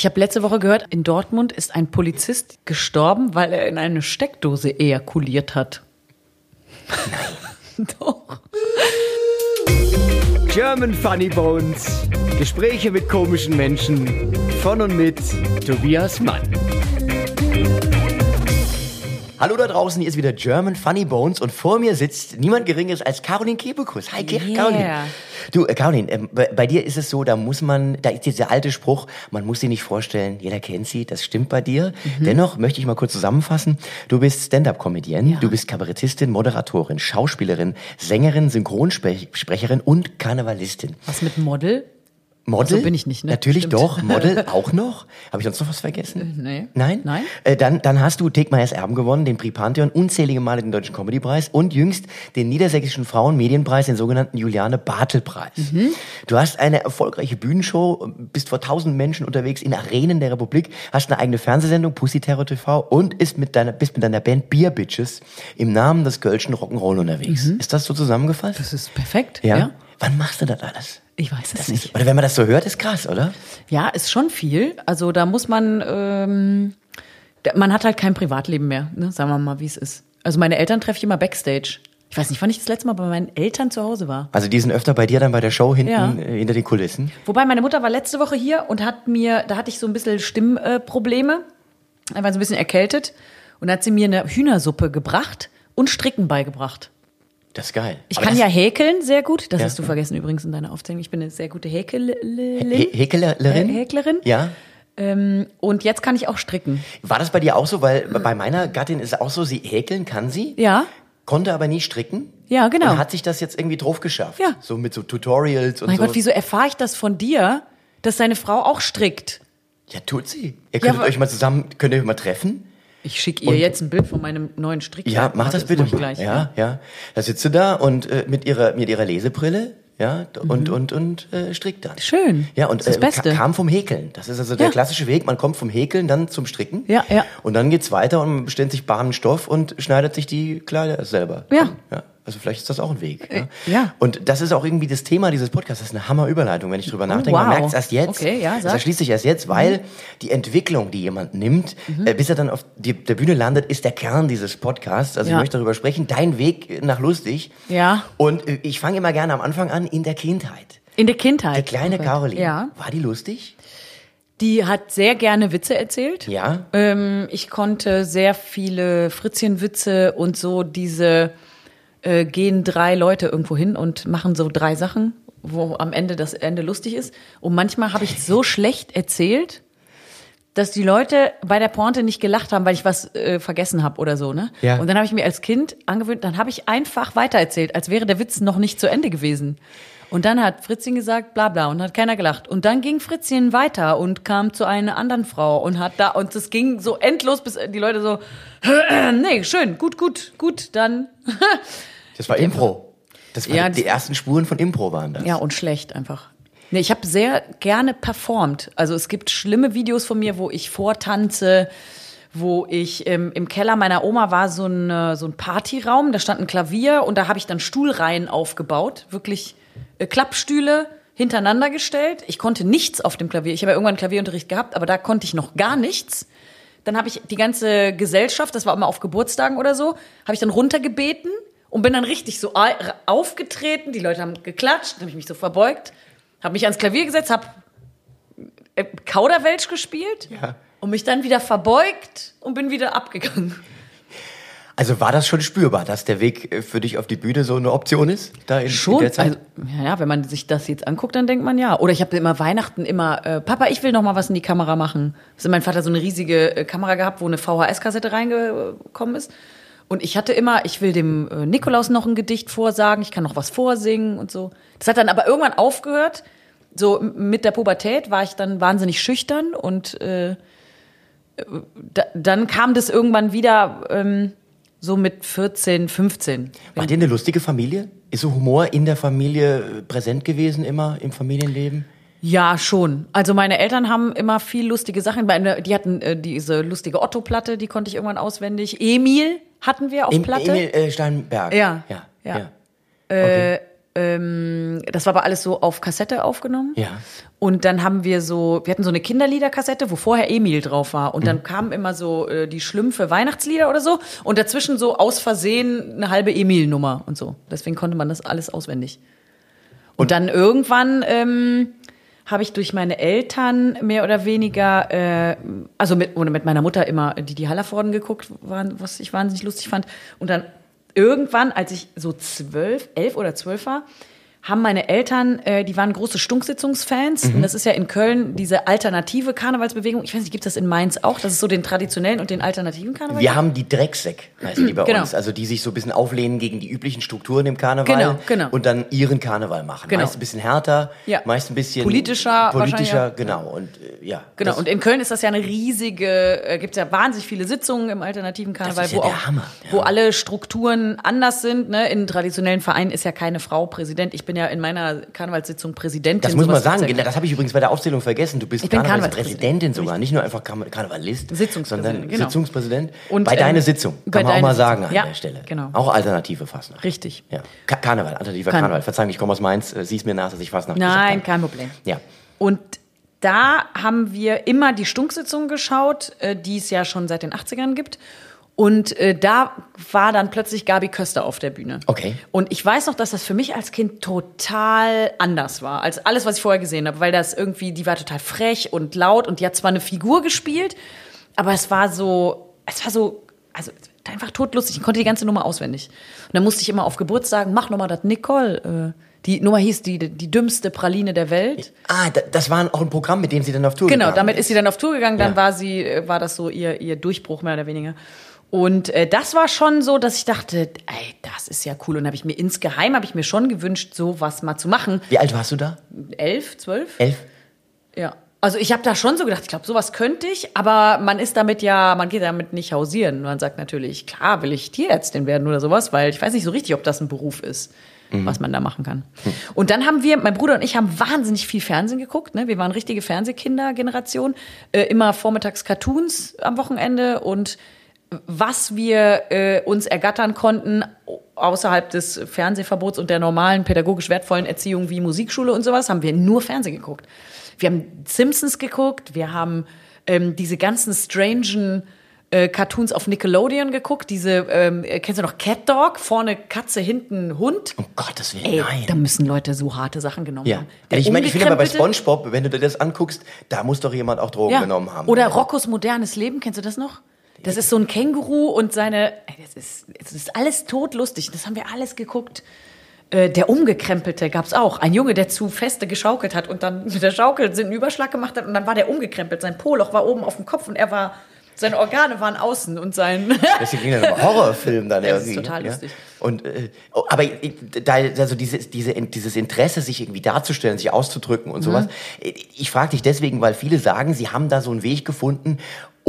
Ich habe letzte Woche gehört, in Dortmund ist ein Polizist gestorben, weil er in eine Steckdose ejakuliert hat. Doch. German Funny Bones. Gespräche mit komischen Menschen. Von und mit Tobias Mann. Hallo da draußen, hier ist wieder German Funny Bones und vor mir sitzt niemand Geringeres als Caroline Kebekus. Hi, Yeah. Caroline. Du, äh, Caroline, ähm, bei, bei dir ist es so, da muss man, da ist dieser alte Spruch, man muss sie nicht vorstellen, jeder kennt sie, das stimmt bei dir. Mhm. Dennoch möchte ich mal kurz zusammenfassen, du bist Stand-Up-Comedian, du bist Kabarettistin, Moderatorin, Schauspielerin, Sängerin, Synchronsprecherin und Karnevalistin. Was mit Model? Model? So bin ich nicht, ne? Natürlich Stimmt. doch. Model auch noch. Habe ich sonst noch was vergessen? nee. Nein? Nein. Äh, dann, dann hast du Take Meyers Erben gewonnen, den Prix Pantheon, unzählige Male den Deutschen Comedypreis und jüngst den Niedersächsischen Frauenmedienpreis, den sogenannten Juliane Bartel-Preis. Mhm. Du hast eine erfolgreiche Bühnenshow, bist vor tausend Menschen unterwegs in Arenen der Republik, hast eine eigene Fernsehsendung, Pussy Terror TV und ist mit deiner, bist mit deiner Band Beer Bitches im Namen des Kölschen Rock'n'Roll unterwegs. Ist das so zusammengefasst? Mhm. Das ist perfekt. ja? ja. Wann machst du das alles? Ich weiß es Das nicht. ist, oder wenn man das so hört, ist krass, oder? Ja, ist schon viel. Also da muss man, ähm, da- man hat halt kein Privatleben mehr, ne? sagen wir mal, wie es ist. Also meine Eltern treffe ich immer backstage. Ich weiß nicht, wann ich das letzte Mal bei meinen Eltern zu Hause war. Also die sind öfter bei dir dann bei der Show hinten Ja. äh, hinter den Kulissen. Wobei meine Mutter war letzte Woche hier und hat mir, da hatte ich so ein bisschen Stimmprobleme, äh, war so ein bisschen erkältet und hat sie mir eine Hühnersuppe gebracht und Stricken beigebracht. Das ist geil. Ich Aber kann ja häkeln sehr gut. Das Ja. hast du vergessen übrigens in deiner Aufzählung. Ich bin eine sehr gute Häkelerin. Hä- Häkelerin? Hä- Häklerin? Ja. Ähm, und jetzt kann ich auch stricken. War das bei dir auch so? Weil bei meiner Gattin ist es auch so, sie häkeln kann sie, Ja, konnte aber nie stricken. Ja, genau. Und hat sich das jetzt irgendwie drauf geschafft. Ja. So mit so Tutorials und mein so. Gott, wieso erfahre ich das von dir, dass deine Frau auch strickt? Ja, tut sie. Ihr könntet aber- euch mal zusammen, könnt ihr euch mal treffen? Ich schicke ihr Und- jetzt ein Bild von meinem neuen Strick. Ja, mach das bitte ich mal. gleich. Ja, ja. Da sitzt du da und äh, mit ihrer mit ihrer Lesebrille, ja, und und und äh, strickt dann. Mhm. Schön. Ja, und Das ist das äh, kam vom Häkeln. Das ist also der Ja. klassische Weg. Man kommt vom Häkeln dann zum Stricken. Ja, ja. Und dann geht's weiter und man bestellt sich warmen Stoff und schneidet sich die Kleider selber. Ja. ja. Also vielleicht ist das auch ein Weg. Ja. Äh, ja. Und das ist auch irgendwie das Thema dieses Podcasts. Das ist eine Hammerüberleitung, wenn ich drüber nachdenke. Man wow. merkt es erst jetzt. Okay, ja, Das erschließt sich erst jetzt, weil Mhm. die Entwicklung, die jemand nimmt, äh, bis er dann auf die, der Bühne landet, ist der Kern dieses Podcasts. Also Ja. ich möchte darüber sprechen. Dein Weg nach lustig. Ja. Und äh, ich fange immer gerne am Anfang an in der Kindheit. In der Kindheit. Die kleine Oh Gott. Caroline. Ja. War die lustig? Die hat sehr gerne Witze erzählt. Ja. Ähm, ich konnte sehr viele Fritzchenwitze und so diese äh, gehen drei Leute irgendwo hin und machen so drei Sachen, wo am Ende das Ende lustig ist. Und manchmal habe ich so schlecht erzählt, dass die Leute bei der Pointe nicht gelacht haben, weil ich was äh, vergessen habe oder so, ne? Ja. Und dann habe ich mir als Kind angewöhnt, dann habe ich einfach weitererzählt, als wäre der Witz noch nicht zu Ende gewesen. Und dann hat Fritzchen gesagt, bla bla, und hat keiner gelacht. Und dann ging Fritzchen weiter und kam zu einer anderen Frau und hat da, und es ging so endlos, bis die Leute so, nee, schön, gut, gut, gut, dann. Das war Impro. Das war Ja, die, die ersten Spuren von Impro waren das. Ja, und schlecht einfach. Nee, ich habe sehr gerne performt. Also es gibt schlimme Videos von mir, wo ich vortanze, wo ich ähm, im Keller meiner Oma war so ein, äh, so ein Partyraum, da stand ein Klavier und da habe ich dann Stuhlreihen aufgebaut, wirklich äh, Klappstühle hintereinander gestellt. Ich konnte nichts auf dem Klavier. Ich habe ja irgendwann Klavierunterricht gehabt, aber da konnte ich noch gar nichts. Dann habe ich die ganze Gesellschaft, das war immer auf Geburtstagen oder so, habe ich dann runtergebeten und bin dann richtig so au- aufgetreten. Die Leute haben geklatscht, dann habe ich mich so verbeugt, habe mich ans Klavier gesetzt, habe äh, Kauderwelsch gespielt Ja. und mich dann wieder verbeugt und bin wieder abgegangen. Also war das schon spürbar, dass der Weg äh, für dich auf die Bühne so eine Option ist? Da in, in der Zeit? Also, ja, wenn man sich das jetzt anguckt, dann denkt man ja. Oder ich habe immer Weihnachten immer, äh, Papa, ich will noch mal was in die Kamera machen. Also mein Vater hat so eine riesige äh, Kamera gehabt, wo eine VHS-Kassette reingekommen ist. Und ich hatte immer, ich will dem äh, Nikolaus noch ein Gedicht vorsagen, ich kann noch was vorsingen und so. Das hat dann aber irgendwann aufgehört. So mit der Pubertät war ich dann wahnsinnig schüchtern und äh, da, dann kam das irgendwann wieder ähm, so mit 14, 15. Wart ihr eine lustige Familie? Ist so Humor in der Familie äh, präsent gewesen immer im Familienleben? Ja, schon. Also meine Eltern haben immer viel lustige Sachen. Meine- Die hatten äh, diese lustige Otto-Platte, die konnte ich irgendwann auswendig. Emil hatten wir auf Em- Platte. Emil äh, Steinberg. Ja, Ja. ja. ja. Äh, ähm, das war aber alles so auf Kassette aufgenommen. Ja. Und dann haben wir so, wir hatten so eine Kinderliederkassette, wo vorher Emil drauf war. Und dann Mhm. kamen immer so äh, die Schlümpfe Weihnachtslieder oder so. Und dazwischen so aus Versehen eine halbe Emil-Nummer und so. Deswegen konnte man das alles auswendig. Und, dann irgendwann ähm, habe ich durch meine Eltern mehr oder weniger, äh, also mit, oder mit meiner Mutter immer die die Hallervorden geguckt, waren, was ich wahnsinnig lustig fand. Und dann irgendwann, als ich so zwölf, elf oder zwölf war, haben meine Eltern, äh, die waren große Stunksitzungsfans. Und das ist ja in Köln diese alternative Karnevalsbewegung. Ich weiß nicht, gibt es das in Mainz auch? Das ist so den traditionellen und den alternativen Karneval? Wir haben die Drecksäck, heißen die bei Genau. uns. Also die sich so ein bisschen auflehnen gegen die üblichen Strukturen im Karneval Genau, genau. und dann ihren Karneval machen. Genau. Meist ein bisschen härter, Ja. meist ein bisschen Politischer politischer, genau. Und äh, ja. Genau, das- und in Köln ist das ja eine riesige, äh, gibt es ja wahnsinnig viele Sitzungen im alternativen Karneval, ist ja wo der auch, wo alle Strukturen anders sind. Ne? In traditionellen Vereinen ist ja keine Frau Präsident. Ich bin ja in meiner Karnevalssitzung Präsidentin. Das muss man sagen, ja das habe ich übrigens bei der Aufzählung vergessen. Du bist Karnevalspräsidentin sogar, nicht nur einfach Karne- Karnevalist, sondern genau. Sitzungspräsident. Und, bei ähm, deiner Sitzung, kann man auch mal sagen Sitzung. an Ja, der Stelle. genau. Auch alternative Fastnacht. Richtig. Ja. Ka Karneval, alternativer Kann- Karneval. Verzeihung, ich komme aus Mainz, äh, sieh's mir nach, dass ich Fastnacht Nein, kein Problem. Ja. Und da haben wir immer die Stunksitzung geschaut, äh, die es ja schon seit den 80ern gibt. Und äh, da war dann plötzlich Gabi Köster auf der Bühne. Okay. Und ich weiß noch, dass das für mich als Kind total anders war, als alles, was ich vorher gesehen habe, weil das irgendwie, die war total frech und laut und die hat zwar eine Figur gespielt, aber es war so, es war so, also einfach totlustig. Ich konnte die ganze Nummer auswendig. Und dann musste ich immer auf Geburtstagen, mach nochmal das Nicole. Äh, die Nummer hieß die, die dümmste Praline der Welt. Ah, da, das war auch ein Programm, mit dem sie dann auf Tour Genau, gegangen damit ist sie dann auf Tour gegangen, dann Ja. war sie, äh, war das so ihr, ihr Durchbruch mehr oder weniger. Und äh, das war schon so, dass ich dachte, ey, das ist ja cool. Und habe ich mir insgeheim habe ich mir schon gewünscht, sowas mal zu machen. Wie alt warst du da? Elf, zwölf? Elf? Ja. Also ich habe da schon so gedacht, ich glaube, sowas könnte ich, aber man ist damit ja, man geht damit nicht hausieren. Man sagt natürlich, klar will ich Tierärztin werden oder sowas, weil ich weiß nicht so richtig, ob das ein Beruf ist, was man da machen kann. Und dann haben wir, mein Bruder und ich haben wahnsinnig viel Fernsehen geguckt. Ne? Wir waren richtige Fernsehkinder-Generation. Äh, immer vormittags Cartoons am Wochenende und was wir äh, uns ergattern konnten außerhalb des Fernsehverbots und der normalen pädagogisch wertvollen Erziehung wie Musikschule und sowas, haben wir nur Fernsehen geguckt. Wir haben Simpsons geguckt, wir haben ähm, diese ganzen strangen äh, Cartoons auf Nickelodeon geguckt, diese, ähm, äh, kennst du noch Cat Dog? Vorne Katze, hinten Hund. Um Gottes Willen, Ey, nein. da müssen Leute so harte Sachen genommen Ja. haben. Der Ich meine, ich finde aber bei SpongeBob, wenn du dir das anguckst, da muss doch jemand auch Drogen ja. genommen haben. Oder Roccos modernes Leben, kennst du das noch? Das ist so ein Känguru und seine. Ey, das, ist, das ist alles totlustig. Das haben wir alles geguckt. Äh, Der Umgekrempelte gab's auch. Ein Junge, der zu feste geschaukelt hat und dann mit der Schaukel einen Überschlag gemacht hat und dann war der umgekrempelt. Sein Po-Loch war oben auf dem Kopf und er war. Seine Organe waren außen und sein. Deswegen ging dann ein Horrorfilm dann Das ist irgendwie. total ja? lustig. Und, äh, oh, aber äh, da, also dieses, diese, dieses Interesse, sich irgendwie darzustellen, sich auszudrücken Mhm. und sowas. äh, Ich frage dich deswegen, weil viele sagen, sie haben da so einen Weg gefunden,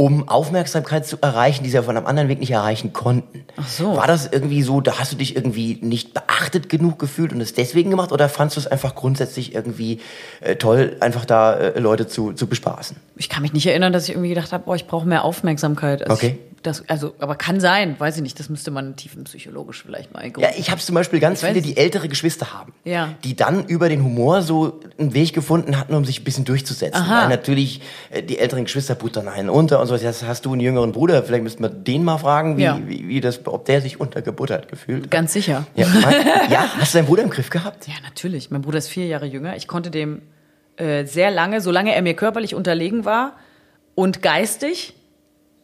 um Aufmerksamkeit zu erreichen, die sie auf einem anderen Weg nicht erreichen konnten. Ach so. War das irgendwie so, da hast du dich irgendwie nicht beachtet genug gefühlt und es deswegen gemacht oder fandst du es einfach grundsätzlich irgendwie äh, toll, einfach da äh, Leute zu, zu bespaßen? Ich kann mich nicht erinnern, dass ich irgendwie gedacht habe, boah, ich brauche mehr Aufmerksamkeit. Also Okay. Ich, das, also, aber kann sein, weiß ich nicht. Das müsste man tiefenpsychologisch vielleicht mal Ja, ich habe zum Beispiel ganz Ich viele, die ältere Geschwister haben, Ja. die dann über den Humor so einen Weg gefunden hatten, um sich ein bisschen durchzusetzen. Aha. Weil natürlich äh, die älteren Geschwister buttern einen unter und so. Jetzt hast du einen jüngeren Bruder, vielleicht müssten wir den mal fragen, wie, Ja. wie, wie das, ob der sich untergebuttert gefühlt hat. Ganz sicher. Ja, mein, ja, hast du deinen Bruder im Griff gehabt? Ja, natürlich. Mein Bruder ist vier Jahre jünger. Ich konnte dem äh, sehr lange, solange er mir körperlich unterlegen war und geistig,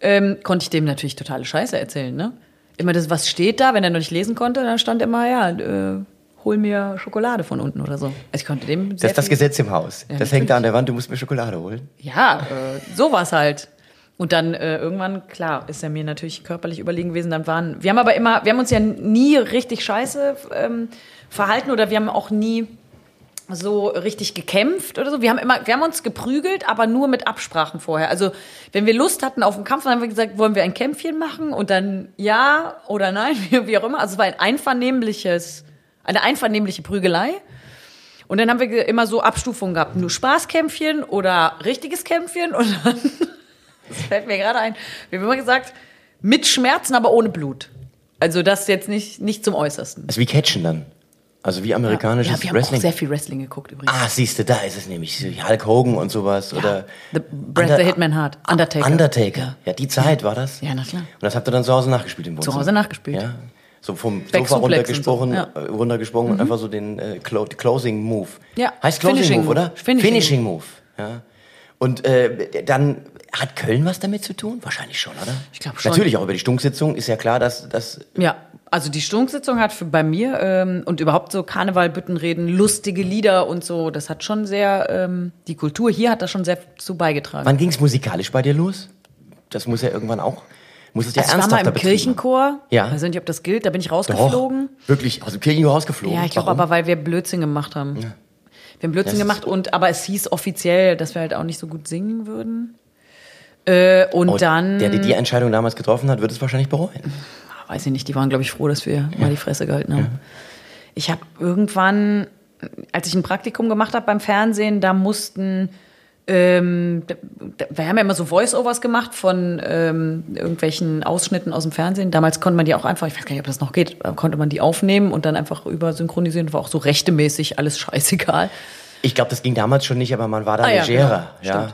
ähm, konnte ich dem natürlich totale Scheiße erzählen. Ne? Immer das, was steht da, wenn er noch nicht lesen konnte, da stand immer, ja, äh, hol mir Schokolade von unten oder so. Also ich konnte dem Das ist das Gesetz im Haus. Ja, das hängt da an der Wand, du musst mir Schokolade holen. Ja, äh, sowas halt. Und dann äh, irgendwann, klar, ist er mir natürlich körperlich überlegen gewesen. Dann waren, wir haben aber immer, wir haben uns ja nie richtig scheiße ähm, verhalten oder wir haben auch nie so richtig gekämpft oder so. Wir haben immer, wir haben uns geprügelt, aber nur mit Absprachen vorher. Also wenn wir Lust hatten auf einen Kampf, dann haben wir gesagt, wollen wir ein Kämpfchen machen und dann ja oder nein, wie, auch immer. Also es war ein einvernehmliches, eine einvernehmliche Prügelei. Und dann haben wir immer so Abstufungen gehabt. Nur Spaßkämpfchen oder richtiges Kämpfchen. Und dann, das fällt mir gerade ein, wir haben immer gesagt, mit Schmerzen, aber ohne Blut. Also das jetzt nicht, nicht zum Äußersten. Also wie Catchen dann. Also wie amerikanisches ja, wir haben Wrestling. auch sehr viel Wrestling geguckt übrigens. Ah, siehst du, da ist es nämlich Hulk Hogan und sowas oder The Bret the Hitman Hart, Undertaker. Undertaker. Ja, die Zeit war das. Ja, na klar. Und das habt ihr dann zu Hause nachgespielt im Wohnzimmer. Hause nachgespielt. Ja. So vom Back Sofa und so, ja. Mhm. äh, runtergesprungen und einfach so den äh, Clo Closing Move. Ja, Heißt Closing Finishing Move, oder? Move. Finishing Finishing Move. Ja. Und äh, dann hat Köln was damit zu tun? Wahrscheinlich schon, oder? Ich glaub schon. Natürlich auch über die Stunksitzung ist ja klar, dass das Ja, also die Stunksitzung hat für, bei mir ähm, und überhaupt so Karneval, Büttenreden, lustige Lieder und so, das hat schon sehr, ähm, die Kultur hier hat da schon sehr zu beigetragen. Wann ging es musikalisch bei dir los? Das muss ja irgendwann auch, muss es ja also ich war mal im haben. Kirchenchor. Ja. Ich weiß nicht, ob das gilt, da bin ich Doch, rausgeflogen. wirklich, aus dem Kirchenchor rausgeflogen. Ja, ich glaube aber, weil wir Blödsinn gemacht haben. Wir haben Blödsinn Das gemacht und aber es hieß offiziell, dass wir halt auch nicht so gut singen würden. Äh, und Und dann, Der, der die Entscheidung damals getroffen hat, wird es wahrscheinlich bereuen. weiß ich nicht, die waren, glaube ich, froh, dass wir mal die Fresse gehalten haben. Ich habe irgendwann, als ich ein Praktikum gemacht habe beim Fernsehen, da mussten, ähm, wir haben ja immer so Voice-Overs gemacht von ähm, irgendwelchen Ausschnitten aus dem Fernsehen. Damals konnte man die auch einfach, ich weiß gar nicht, ob das noch geht, konnte man die aufnehmen und dann einfach übersynchronisieren. War auch so rechtemäßig alles scheißegal. Ich glaube, das ging damals schon nicht, aber man war da Ah ja, legerer. genau, ja.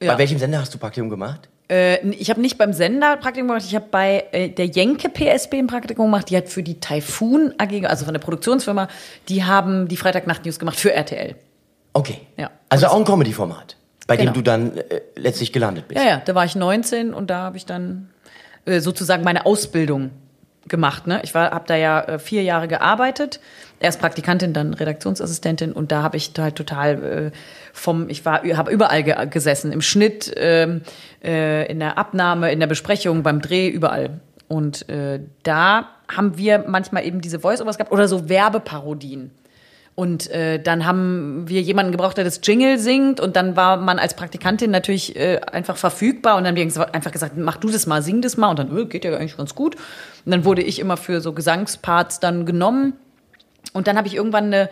Ja. Bei welchem Sender hast du Praktikum gemacht? Äh, ich habe nicht beim Sender Praktikum gemacht, ich habe bei äh, der Jenke PSB ein Praktikum gemacht. Die hat für die Typhoon AG, also von der Produktionsfirma, die haben die Freitagnacht-News gemacht für RTL. Okay. Ja. Also auch ein Comedy-Format, bei Genau. dem du dann äh, letztlich gelandet bist. Ja, ja, da war ich 19 und da habe ich dann äh, sozusagen meine Ausbildung gemacht. Ne? Ich habe da ja äh, vier Jahre gearbeitet, erst Praktikantin, dann Redaktionsassistentin und da habe ich halt total äh, vom, ich war, habe überall ge gesessen, im Schnitt, ähm, äh, in der Abnahme, in der Besprechung, beim Dreh, überall. Und äh, da haben wir manchmal eben diese Voice-Overs gehabt oder so Werbeparodien. Und äh, dann haben wir jemanden gebraucht, der das Jingle singt. Und dann war man als Praktikantin natürlich äh, einfach verfügbar. Und dann haben wir einfach gesagt, mach du das mal, sing das mal. Und dann, äh, geht ja eigentlich ganz gut. Und dann wurde ich immer für so Gesangsparts dann genommen. Und dann habe ich irgendwann eine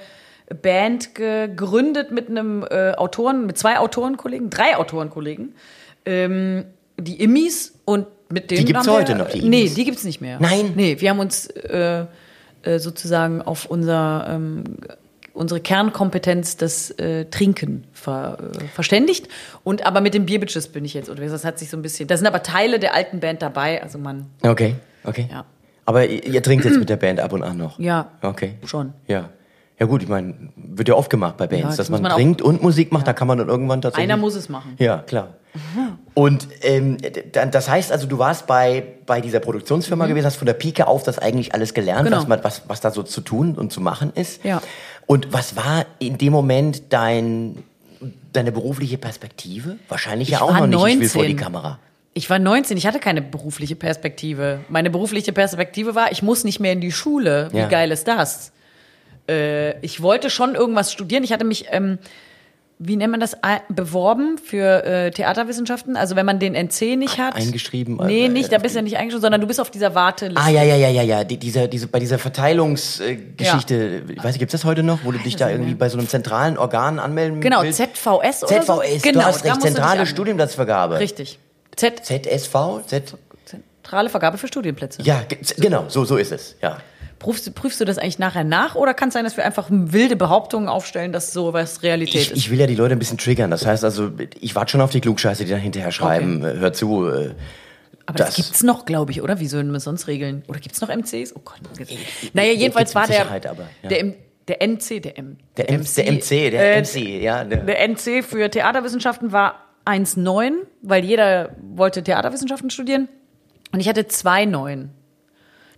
Band gegründet mit einem äh, Autoren, mit zwei Autorenkollegen, drei Autorenkollegen, ähm, die Immis und mit denen Die gibt's haben wir, heute noch, die Nee, Immis? die gibt's nicht mehr. Nein? Nee, wir haben uns äh, äh, sozusagen auf unser ähm, unsere Kernkompetenz, das äh, Trinken, ver, äh, verständigt. Und aber mit den Bierbitches bin ich jetzt unterwegs. Das hat sich so ein bisschen. Da sind aber Teile der alten Band dabei. Also man, Okay, okay. Ja. Aber ihr, ihr trinkt jetzt mit der Band ab und an noch? Ja. Okay. Schon. Ja. Ja gut, ich meine, wird ja oft gemacht bei Bands, Ja, das dass man, man trinkt und Musik macht, da kann man dann irgendwann tatsächlich... einer muss es machen. Ja, klar. Und ähm, das heißt also, du warst bei, bei dieser Produktionsfirma gewesen, hast von der Pike auf das eigentlich alles gelernt, Mhm. Genau. was, man, was, was da so zu tun und zu machen ist. Ja. Und was war in dem Moment dein, deine berufliche Perspektive? Wahrscheinlich ja Ich auch war noch nicht, ich will vor 19. die Kamera. Ich war 19, ich hatte keine berufliche Perspektive. Meine berufliche Perspektive war, ich muss nicht mehr in die Schule. Wie Ja. geil ist das? Äh, ich wollte schon irgendwas studieren. Ich hatte mich, ähm, wie nennt man das, beworben für äh, Theaterwissenschaften. Also wenn man den NC nicht hat. Eingeschrieben, Nee, äh, nicht, da bist du ja nicht eingeschrieben, sondern du bist auf dieser Warteliste. Ah, ja, ja, ja, ja, ja. Die, dieser, diese, bei dieser Verteilungsgeschichte, äh, Geschichte, ich weiß nicht, gibt's das heute noch, wo du dich da irgendwie bei so einem zentralen Organ anmelden Genau, willst? ZVS oder so? ZVS, Genau, du hast recht, zentrale. Studienplatzvergabe. Richtig. Z ZSV? Z Zentrale Vergabe für Studienplätze. ja, ge- genau, so, so ist es, ja. Prüfst, du- prüfst du das eigentlich nachher nach oder kann es sein, dass wir einfach wilde Behauptungen aufstellen, dass sowas Realität Ich, ist? ich will ja die Leute ein bisschen triggern. Das heißt also, ich warte schon auf die Klugscheiße, die dann hinterher schreiben, äh, hör zu. Äh, Aber das, das- gibt's noch, glaube ich, oder? Wie sollen wir es sonst regeln? Oder gibt's noch MCs? Oh Gott. Naja, jedenfalls war der, Sicherheit, aber, ja. der, der NC, der M. der, M der MC, der äh, MC, ja. Der, Der NC für Theaterwissenschaften war 1,9, weil jeder wollte Theaterwissenschaften studieren. Und ich hatte 2,9.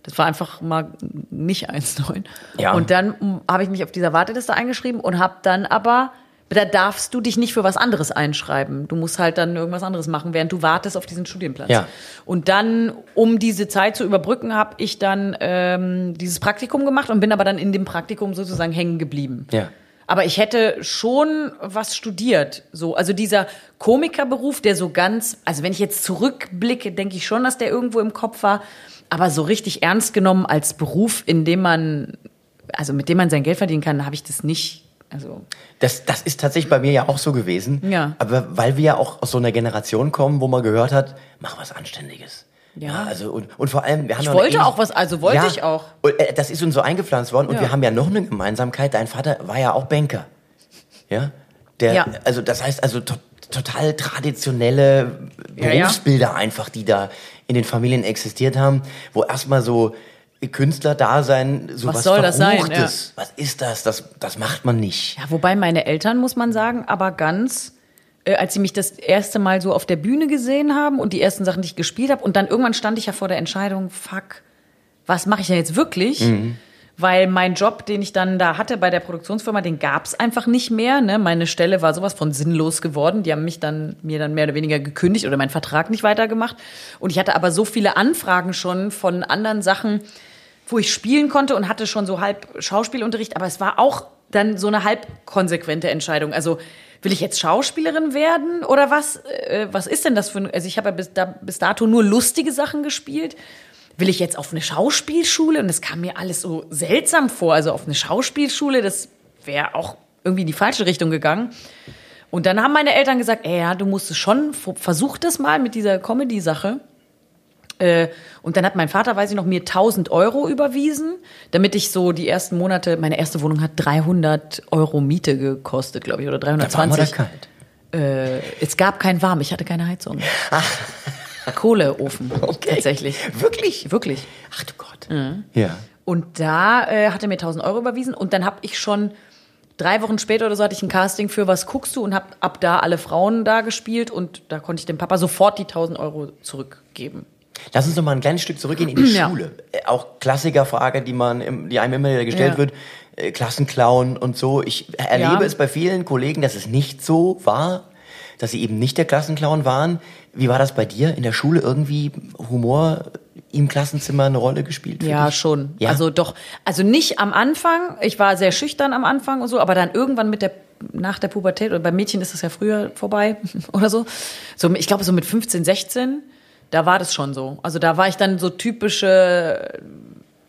Das war einfach mal nicht 1,9. Ja. Und dann habe ich mich auf dieser Warteliste eingeschrieben und habe dann aber, da darfst du dich nicht für was anderes einschreiben. Du musst halt dann irgendwas anderes machen, während du wartest auf diesen Studienplatz. Ja. Und dann, um diese Zeit zu überbrücken, habe ich dann ähm, dieses Praktikum gemacht und bin aber dann in dem Praktikum sozusagen hängen geblieben. ja. Aber ich hätte schon was studiert. So, also dieser Komikerberuf, der so ganz, also wenn ich jetzt zurückblicke, denke ich schon, dass der irgendwo im Kopf war. Aber so richtig ernst genommen als Beruf, in dem man, also mit dem man sein Geld verdienen kann, habe ich das nicht. Also Das, das ist tatsächlich bei mir ja auch so gewesen. Ja. Aber weil wir ja auch aus so einer Generation kommen, wo man gehört hat, mach was Anständiges. Ja. also und, und vor allem, wir haben Ich ja wollte auch was, also wollte ich auch. Und, äh, das ist uns so eingepflanzt worden und Ja. wir haben ja noch eine Gemeinsamkeit. Dein Vater war ja auch Banker. Ja? Der, Ja. also das heißt also to total traditionelle Ja, ja. Berufsbilder einfach, die da in den Familien existiert haben, wo erstmal so Künstlerdasein so Was was, soll das sein, Verruchtes. Was ist das? Das, das macht man nicht. Ja, wobei meine Eltern, muss man sagen, aber ganz, äh, als sie mich das erste Mal so auf der Bühne gesehen haben und die ersten Sachen, die ich gespielt habe, und dann irgendwann stand ich ja vor der Entscheidung, fuck, was mache ich denn jetzt wirklich? Weil mein Job, den ich dann da hatte bei der Produktionsfirma, den gab's einfach nicht mehr. Ne? Meine Stelle war sowas von sinnlos geworden. Die haben mich dann mir dann mehr oder weniger gekündigt oder meinen Vertrag nicht weitergemacht. Und ich hatte aber so viele Anfragen schon von anderen Sachen, wo ich spielen konnte und hatte schon so halb Schauspielunterricht, aber es war auch dann so eine halb konsequente Entscheidung. Also will ich jetzt Schauspielerin werden oder was? Äh, was ist denn das für ein? Also ich habe ja bis, da, bis dato nur lustige Sachen gespielt. Will ich jetzt auf eine Schauspielschule? Und das kam mir alles so seltsam vor. Also auf eine Schauspielschule, das wäre auch irgendwie in die falsche Richtung gegangen. Und dann haben meine Eltern gesagt, ey, ja, du musst es schon, versuch das mal mit dieser Comedy-Sache. Äh, und dann hat mein Vater, weiß ich noch, mir 1000 Euro überwiesen, damit ich so die ersten Monate, meine erste Wohnung hat 300 Euro Miete gekostet, glaube ich, oder Da war 320. kalt. Äh, es gab kein Warm, ich hatte keine Heizung. Kohleofen, Okay. tatsächlich. Wirklich? Wirklich. Ach du Gott. Mhm. Ja. Und da äh, hat er mir 1000 Euro überwiesen und dann habe ich schon drei Wochen später oder so hatte ich ein Casting für Was guckst du und habe ab da alle Frauen da gespielt und da konnte ich dem Papa sofort die 1000 Euro zurückgeben. Lass uns noch mal ein kleines Stück zurückgehen in die Ja. Schule. Äh, Auch Klassikerfrage, die man, die einem immer wieder gestellt Ja. wird. Äh, Klassenclown und so. Ich erlebe Ja. es bei vielen Kollegen, dass es nicht so war, dass sie eben nicht der Klassenclown waren. Wie war das bei dir in der Schule? Irgendwie Humor im Klassenzimmer eine Rolle gespielt? Ja, dich? schon. Ja? Also doch, also nicht am Anfang. Ich war sehr schüchtern am Anfang und so, aber dann irgendwann mit der nach der Pubertät oder bei Mädchen ist das ja früher vorbei oder so. So, ich glaube so mit 15, 16, da war das schon so. Also da war ich dann so typische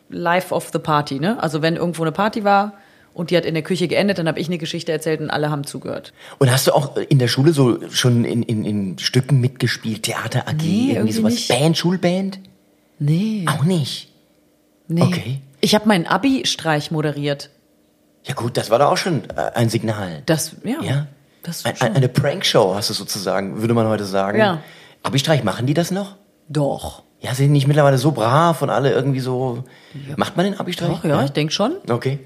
Life of the Party, ne? Also wenn irgendwo eine Party war und die hat in der Küche geendet, dann habe ich eine Geschichte erzählt und alle haben zugehört. Und hast du auch in der Schule so schon in, in, in Stücken mitgespielt? Theater AG, Nee, irgendwie irgendwie sowas? nicht. Band, Schulband? Nee. Auch nicht. nee. okay. Ich habe meinen Abi-Streich moderiert. Ja gut, das war doch auch schon äh, ein Signal. Das, ja. Ja. Das schon. ein, eine Prankshow hast du sozusagen, würde man heute sagen. Ja. Abi-Streich, machen die das noch? Doch. Ja, sind nicht mittlerweile so brav und alle irgendwie so. Macht man den Abi-Streich? Doch, ja, ich denke schon. Okay.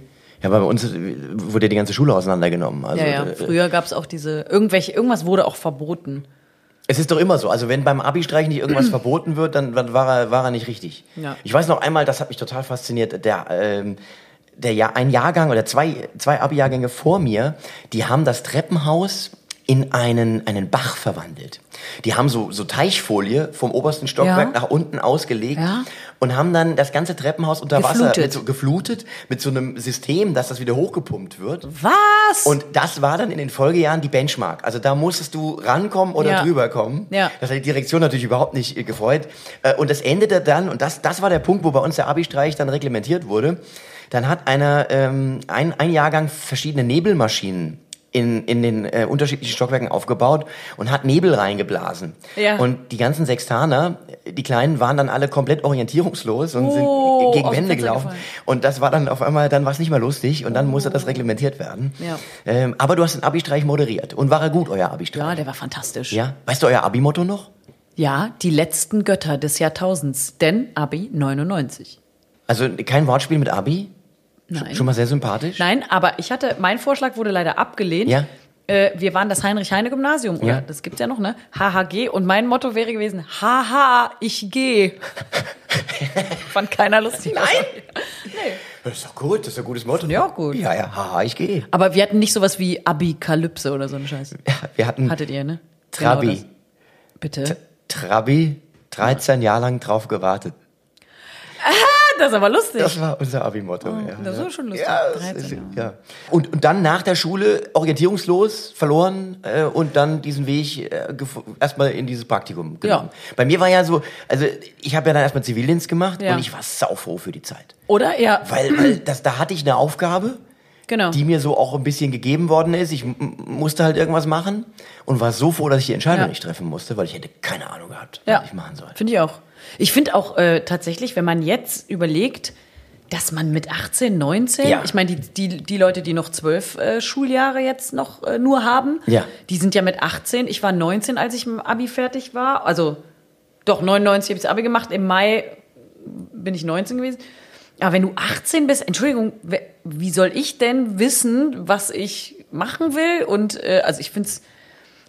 Ja, weil bei uns wurde ja die ganze Schule auseinandergenommen. Also, Ja, ja. äh, Früher gab es auch diese, irgendwelche, irgendwas wurde auch verboten. Es ist doch immer so. Also wenn beim Abi-Streich nicht irgendwas verboten wird, dann, dann war, er, war er nicht richtig. Ja. Ich weiß noch einmal, das hat mich total fasziniert. Der, ähm, der Jahr, ein Jahrgang oder zwei, zwei Abi-Jahrgänge vor mir, die haben das Treppenhaus in einen, einen Bach verwandelt. Die haben so, so Teichfolie vom obersten Stockwerk Ja. nach unten ausgelegt Ja. und haben dann das ganze Treppenhaus unter Wasser Geflutet. mit so, geflutet mit so einem System, dass das wieder hochgepumpt wird. Was? Und das war dann in den Folgejahren die Benchmark. Also da musstest du rankommen oder Ja. drüber kommen. Ja. Das hat die Direktion natürlich überhaupt nicht äh, gefreut. Äh, Und das endete dann, und das, das war der Punkt, wo bei uns der Abi-Streich dann reglementiert wurde. Dann hat einer, ähm, ein, ein Jahrgang verschiedene Nebelmaschinen in, in den äh, unterschiedlichen Stockwerken aufgebaut und hat Nebel reingeblasen. Ja. Und die ganzen Sextaner, die Kleinen, waren dann alle komplett orientierungslos und Oh, sind gegen Wände gelaufen. gefallen. Und das war dann auf einmal, dann war es nicht mehr lustig und dann musste das reglementiert werden. Ja. Ähm, aber du hast den Abi-Streich moderiert. Und war er gut, euer Abi-Streich? ja, der war fantastisch. Ja? Weißt du euer Abi-Motto noch? Ja, die letzten Götter des Jahrtausends. Denn Abi 99. Also kein Wortspiel mit Abi? Nein. Schon mal sehr sympathisch? Nein, aber ich hatte, mein Vorschlag wurde leider abgelehnt. Ja. Äh, wir waren das Heinrich-Heine-Gymnasium, oder? Ja. Das gibt's ja noch, ne? HHG. Und mein Motto wäre gewesen, haha, ich gehe. Fand keiner lustig. Nein. Das ist doch gut, das ist ein gutes Motto. Auch gut. Ja, ja, haha, ich gehe. Aber wir hatten nicht sowas wie Abi-Kalypse oder so eine Scheiße. Ja, wir hatten Hattet ihr, ne? Trabi. Genau. Bitte? Trabi, 13 Jahre lang drauf gewartet. Das ist aber lustig. Das war unser Abi-Motto. ja, Oh, das ja. ist schon lustig. Ja, das 13 ist, Jahre. ja. Und, und dann nach der Schule orientierungslos verloren äh, und dann diesen Weg äh, erstmal in dieses Praktikum genommen. Bei mir war ja so, also ich habe ja dann erstmal Zivildienst gemacht und ich war saufroh für die Zeit. Oder? Ja, Weil, weil das, da hatte ich eine Aufgabe, genau. die mir so auch ein bisschen gegeben worden ist. Ich musste halt irgendwas machen und war so froh, dass ich die Entscheidung Ja. nicht treffen musste, weil ich hätte keine Ahnung gehabt, ja. was ich machen soll. Finde ich auch. Ich finde auch äh, tatsächlich, wenn man jetzt überlegt, dass man mit 18, 19, Ja. ich meine, die, die, die Leute, die noch zwölf äh, Schuljahre jetzt noch äh, nur haben, Ja. die sind ja mit 18. Ich war 19, als ich im Abi fertig war. Also doch, 99 habe ich das Abi gemacht. Im Mai bin ich 19 gewesen. Aber wenn du 18 bist, Entschuldigung, wie soll ich denn wissen, was ich machen will? Und äh, also ich finde es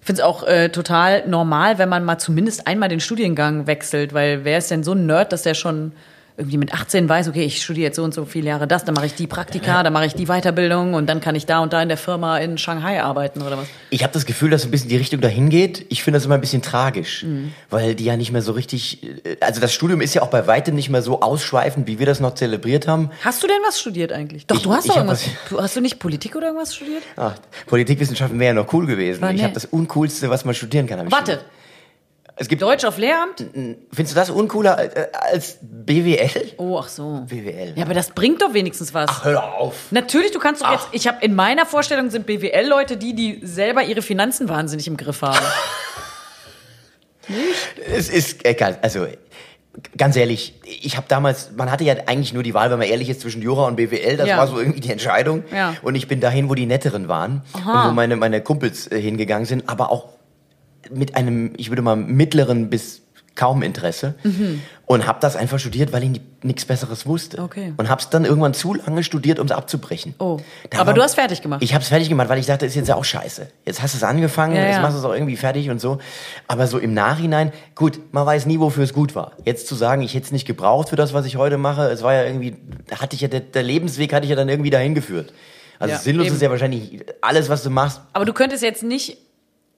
finde es auch äh, total normal, wenn man mal zumindest einmal den Studiengang wechselt, weil wer ist denn so ein Nerd, dass der schon irgendwie mit 18 weiß, okay, ich studiere jetzt so und so viele Jahre das, dann mache ich die Praktika, dann mache ich die Weiterbildung und dann kann ich da und da in der Firma in Shanghai arbeiten oder was. Ich habe das Gefühl, dass ein bisschen die Richtung dahin geht. Ich finde das immer ein bisschen tragisch, Mhm. weil die ja nicht mehr so richtig. Also das Studium ist ja auch bei weitem nicht mehr so ausschweifend, wie wir das noch zelebriert haben. Hast du denn was studiert eigentlich? Doch, Ich- du hast doch irgendwas. Du, hast du nicht Politik oder irgendwas studiert? Ach, Politikwissenschaften wäre ja noch cool gewesen. War ich habe das Uncoolste, was man studieren kann. Warte, studiert. Es gibt, Deutsch auf Lehramt? findest du das uncooler äh, als BWL? Oh, ach so. BWL. Ja, aber das bringt doch wenigstens was. Ach, hör auf. Natürlich, du kannst doch jetzt. Ich habe in meiner Vorstellung sind BWL-Leute die, die selber ihre Finanzen wahnsinnig im Griff haben. Es ist egal. Also ganz ehrlich, ich habe damals, man hatte ja eigentlich nur die Wahl, wenn man ehrlich ist, zwischen Jura und BWL. Das Ja. war so irgendwie die Entscheidung. Ja. Und ich bin dahin, wo die netteren waren Aha. und wo meine meine Kumpels äh, hingegangen sind, aber auch mit einem, ich würde mal mittleren bis kaum Interesse und habe das einfach studiert, weil ich nichts Besseres wusste. Okay. Und habe es dann irgendwann zu lange studiert, um es abzubrechen. Oh. Da Aber war- du hast fertig gemacht. Ich habe es fertig gemacht, weil ich dachte, ist jetzt ja auch scheiße. Jetzt hast du es angefangen, Ja, jetzt ja. machst du es auch irgendwie fertig und so. Aber so im Nachhinein, gut, man weiß nie, wofür es gut war. Jetzt zu sagen, ich hätte es nicht gebraucht für das, was ich heute mache, es war ja irgendwie, da hatte ich ja, der, der Lebensweg hatte ich ja dann irgendwie dahin geführt. Also Ja, sinnlos eben. ist ja wahrscheinlich alles, was du machst. Aber du könntest jetzt nicht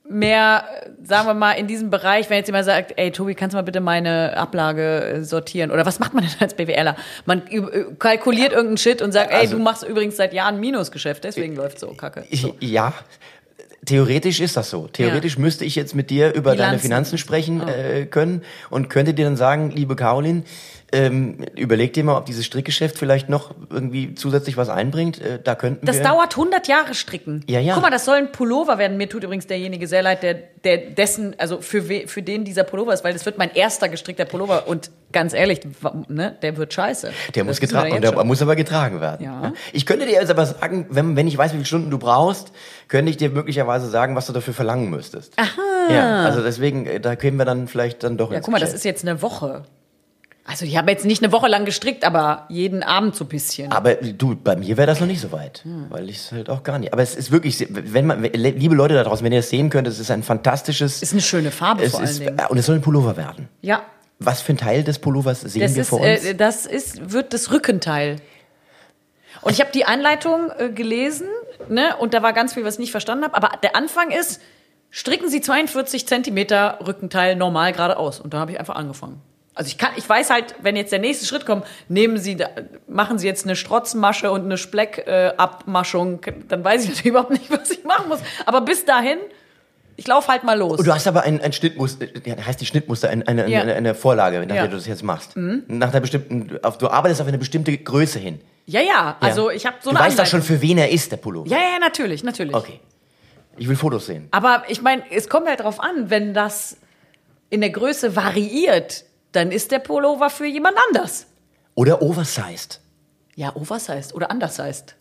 mehr, äh, sagen wir mal, in diesem Bereich, wenn jetzt jemand sagt, ey Tobi, kannst du mal bitte meine Ablage äh, sortieren? Oder was macht man denn als BWLer? Man äh, kalkuliert irgendeinen Shit und sagt, ey, Also- du machst übrigens seit Jahren Minusgeschäft, deswegen läuft so kacke. So. Ja, theoretisch ist das so. Theoretisch müsste ich jetzt mit dir über deine Bilanzen. Finanzen sprechen äh, können und könnte dir dann sagen, liebe Caroline, ähm, überleg dir mal, ob dieses Strickgeschäft vielleicht noch irgendwie zusätzlich was einbringt. Äh, da könnten Das wir. dauert 100 Jahre stricken. Ja, ja. Guck mal, das soll ein Pullover werden. Mir tut übrigens derjenige sehr leid, der, der dessen, also für, we, für den dieser Pullover ist, weil das wird mein erster gestrickter Pullover. Und ganz ehrlich, ne, der wird scheiße. Der Das muss wir getragen, der muss aber getragen werden. Ja. Ich könnte dir jetzt aber sagen, wenn, wenn ich weiß, wie viele Stunden du brauchst, könnte ich dir möglicherweise sagen, was du dafür verlangen müsstest. Aha. Ja, also deswegen, äh, da kämen wir dann vielleicht dann doch Ja, ins guck mal, das Geschäft. ist jetzt eine Woche. Also ich habe jetzt nicht eine Woche lang gestrickt, aber jeden Abend so ein bisschen. Aber du, bei mir wäre das noch nicht so weit, Hm. weil ich es halt auch gar nicht. Aber es ist wirklich, wenn man, liebe Leute da draußen, wenn ihr es sehen könnt, es ist ein fantastisches. Ist eine schöne Farbe es vor ist, allen Dingen. Und es soll ein Pullover werden. Ja, Was für ein Teil des Pullovers sehen das wir ist, vor uns? äh, das ist, wird das Rückenteil. Und ich habe die Einleitung äh, gelesen, ne, und da war ganz viel, was ich nicht verstanden habe. Aber der Anfang ist, stricken Sie 42 Zentimeter Rückenteil normal geradeaus. Und da habe ich einfach angefangen. Also ich kann, ich weiß halt, wenn jetzt der nächste Schritt kommt, nehmen Sie, machen Sie jetzt eine Strotzmasche und eine Speckabmaschung, dann weiß ich natürlich überhaupt nicht, was ich machen muss. Aber bis dahin, ich laufe halt mal los. Und du hast aber ein, ein Schnittmuster, ja, heißt die Schnittmuster, ein, eine, Ja. eine, eine Vorlage, nach Ja. Mhm. der du das jetzt machst. Nach einer bestimmten, auf, du arbeitest auf eine bestimmte Größe hin. ja, ja, also Ja. ich habe so Du eine weißt doch schon, für wen er ist, der Pullover. Ja, ja, natürlich, natürlich. Okay. Ich will Fotos sehen. Aber ich meine, es kommt halt drauf an, wenn das in der Größe variiert, dann ist der Pullover für jemand anders. Oder oversized. Ja, oversized oder undersized.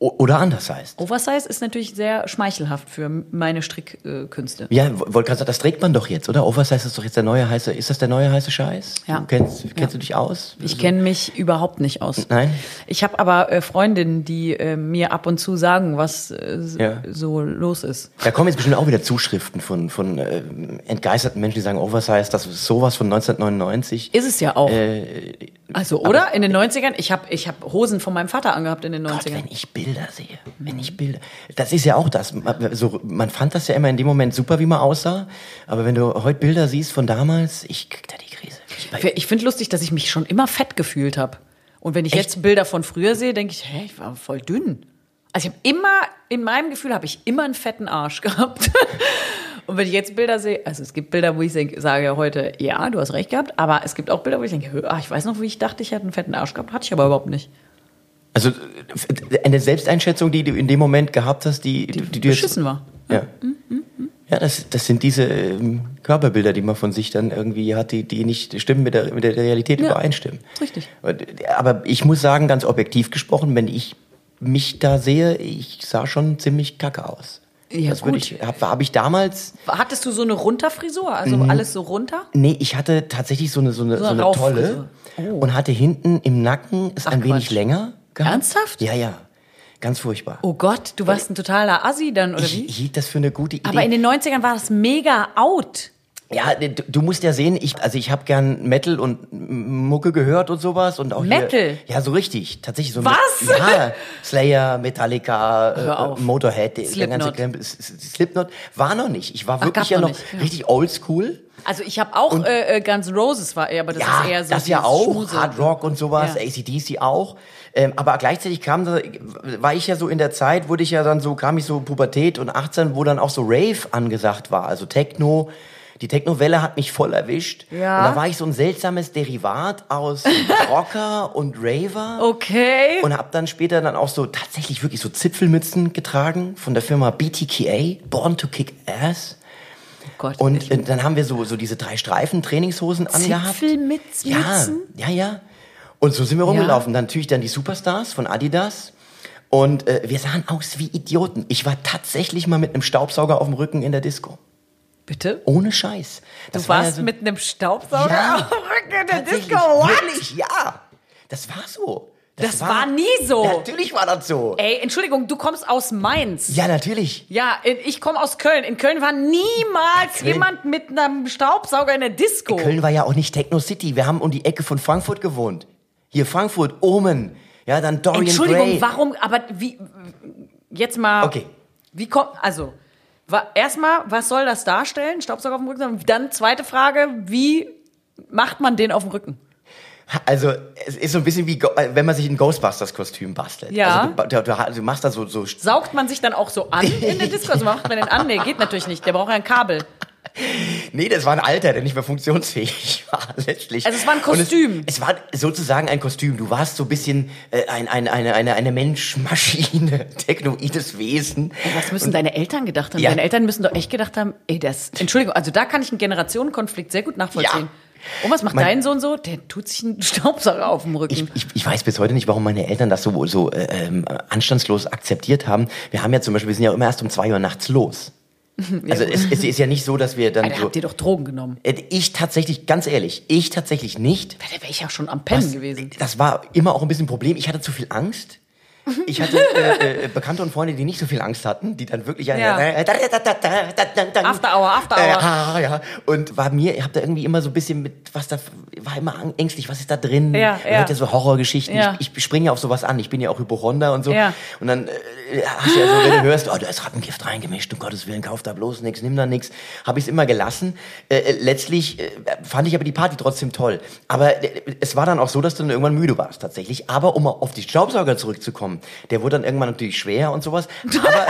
Oder undersized. Oversized ist natürlich sehr schmeichelhaft für meine Strickkünste. Ja, wollte gerade sagen, das trägt man doch jetzt, oder? Oversized ist doch jetzt der neue heiße, ist das der neue heiße Scheiß? Ja. Du kennst, kennst Ja. du dich aus? Ich kenne mich überhaupt nicht aus. Nein? Ich habe aber äh, Freundinnen, die äh, mir ab und zu sagen, was äh, Ja. so los ist. Da kommen jetzt bestimmt auch wieder Zuschriften von, von äh, entgeisterten Menschen, die sagen, Oversized, das ist sowas von 1999. Ist es ja auch. Also, oder? In den 90ern? Ich habe ich hab Hosen von meinem Vater angehabt in den 90ern. Gott, wenn ich Bilder sehe, wenn ich Bilder, das ist ja auch das. Man, so, man fand das ja immer in dem Moment super, wie man aussah, aber wenn du heute Bilder siehst von damals, ich krieg da die Krise. Ich, Ich finde lustig, dass ich mich schon immer fett gefühlt habe. Und wenn ich Echt? jetzt Bilder von früher sehe, denke ich, hä, ich war voll dünn. Also ich habe immer, in meinem Gefühl habe ich immer einen fetten Arsch gehabt. Und wenn ich jetzt Bilder sehe, also es gibt Bilder, wo ich denke, sage ja heute, ja, du hast recht gehabt, aber es gibt auch Bilder, wo ich denke, ah, ich weiß noch, wie ich dachte, ich hätte einen fetten Arsch gehabt, hatte ich aber überhaupt nicht. also eine Selbsteinschätzung, die du in dem Moment gehabt hast, die, die, die du jetzt, Beschissen war. Ja. Ja, das, das sind diese ähm, Körperbilder, die man von sich dann irgendwie hat, die, die nicht stimmen mit der, mit der Realität Ja. übereinstimmen. Richtig. Aber ich muss sagen, ganz objektiv gesprochen, wenn ich mich da sehe, ich sah schon ziemlich kacke aus. Ja, das würde gut. ich, habe hab ich damals, Hattest du so eine Runterfrisur? Also Mhm. alles so runter? nee, ich hatte tatsächlich so eine, so eine, So so eine eine tolle. Oh. und hatte hinten im Nacken es Ach, ein wenig Quatsch. länger gehabt. Ernsthaft? Ja, ja. Ganz furchtbar. Oh Gott, du warst ein totaler Assi dann, oder ich wie? hielt das für eine gute Idee. Aber in den 90ern war das mega out. Ja, du, du musst ja sehen, ich, also ich habe gern Metal und Mucke gehört und sowas und auch Metal? Hier, ja, so richtig, tatsächlich so. Was? Mit, ja, Slayer, Metallica, äh, Motorhead, der Slipknot. ganze Krempel. S- S- Slipknot war noch nicht. Ich war Ach, wirklich gab ja noch noch ja. richtig oldschool. Also ich habe auch äh, äh, Guns N' Roses war eher, aber das ja, ist eher so das ja auch, Schmuse. Hard Rock und sowas, Ja. ACDC auch. Ähm, aber gleichzeitig kam da, war ich ja so in der Zeit, wurde ich ja dann so, kam ich so Pubertät und 18, wo dann auch so Rave angesagt war, also Techno. Die Techno-Welle hat mich voll erwischt. Ja. Und da war ich so ein seltsames Derivat aus Rocker und Raver. Okay. Und hab dann später dann auch so tatsächlich wirklich so Zipfelmützen getragen von der Firma BTKA, Born to Kick Ass. oh Gott. Und äh, dann haben wir so, so diese drei Streifen Trainingshosen angehabt. Zipfelmützen? Ja, ja, ja. Und so sind wir rumgelaufen. Dann natürlich dann die Superstars von Adidas. Und äh, wir sahen aus wie Idioten. Ich war tatsächlich mal mit einem Staubsauger auf dem Rücken in der Disco. Bitte? Ohne Scheiß. Das Du war warst ja so- mit einem Staubsauger Ja, auf Rücken in der Disco. What? Wirklich, ja. Das war so. Das war nie so. Ja, natürlich war das so. Ey, Entschuldigung, du kommst aus Mainz. Ja, natürlich. Ja, in- ich komme aus Köln. In Köln war niemals Köln- jemand mit einem Staubsauger in der Disco. Köln war ja auch nicht Techno City. Wir haben um die Ecke von Frankfurt gewohnt. Hier Frankfurt, Omen. Ja, dann Dorian Entschuldigung, Gray. warum, aber wie, jetzt mal. Okay. Wie kommt, also, erstmal, was soll das darstellen? Staubsauger auf dem Rücken. Dann zweite Frage, wie macht man den auf dem Rücken? Also, es ist so ein bisschen wie, äh, wenn man sich ein Ghostbusters-Kostüm bastelt. Ja. Also, du, du, du, du machst da so, so Saugt man sich dann auch so an in der Disco? Also macht man den an? Nee, geht natürlich nicht. Der braucht ja ein Kabel. Nee, das war ein Alter, der nicht mehr funktionsfähig war, letztlich. Also es war ein Und Kostüm. Es, es war sozusagen ein Kostüm. Du warst so ein bisschen äh, ein, ein, eine, eine, eine Mensch-Maschine, technoides Wesen. Was müssen deine Eltern gedacht haben? Ja. Deine Eltern müssen doch echt gedacht haben, ey, das, Entschuldigung, also da kann ich einen Generationenkonflikt sehr gut nachvollziehen. Ja. Und was macht Mein- dein Sohn so? Der tut sich einen Staubsauger auf dem Ich, Rücken. ich, ich weiß bis heute nicht, warum meine Eltern das so, so äh, ähm, anstandslos akzeptiert haben. Wir haben ja zum Beispiel, wir sind ja immer erst um zwei Uhr nachts los. Also es, es ist ja nicht so, dass wir dann Alter, so... habt ihr doch Drogen genommen. Äh, Ich tatsächlich, ganz ehrlich, ich tatsächlich nicht. Da wäre ich ja schon am Pennen gewesen. Das war immer auch ein bisschen ein Problem. Ich hatte zu viel Angst. Ich hatte äh, äh, Bekannte und Freunde, die nicht so viel Angst hatten, die dann wirklich Ja. After Hour, After Hour. Äh, ah, ja. Und war mir, ich habe da irgendwie immer so ein bisschen mit, was da, war immer ängstlich, was ist da drin? Ja, Man ja. hört ja so Horrorgeschichten. Ja. Ich, ich springe ja auf sowas an. Ich bin ja auch Hypochonder und so. Ja. Und dann äh, hast du ja so, wenn du hörst, oh, da ist Rattengift reingemischt, um Gottes Willen, kauf da bloß nichts, nimm da nichts. Habe ich es immer gelassen. Äh, äh, letztlich äh, fand ich aber die Party trotzdem toll. Aber äh, es war dann auch so, dass du dann irgendwann müde warst, tatsächlich. Aber um auf die Staubsauger zurückzukommen, der wurde dann irgendwann natürlich schwer und sowas. Aber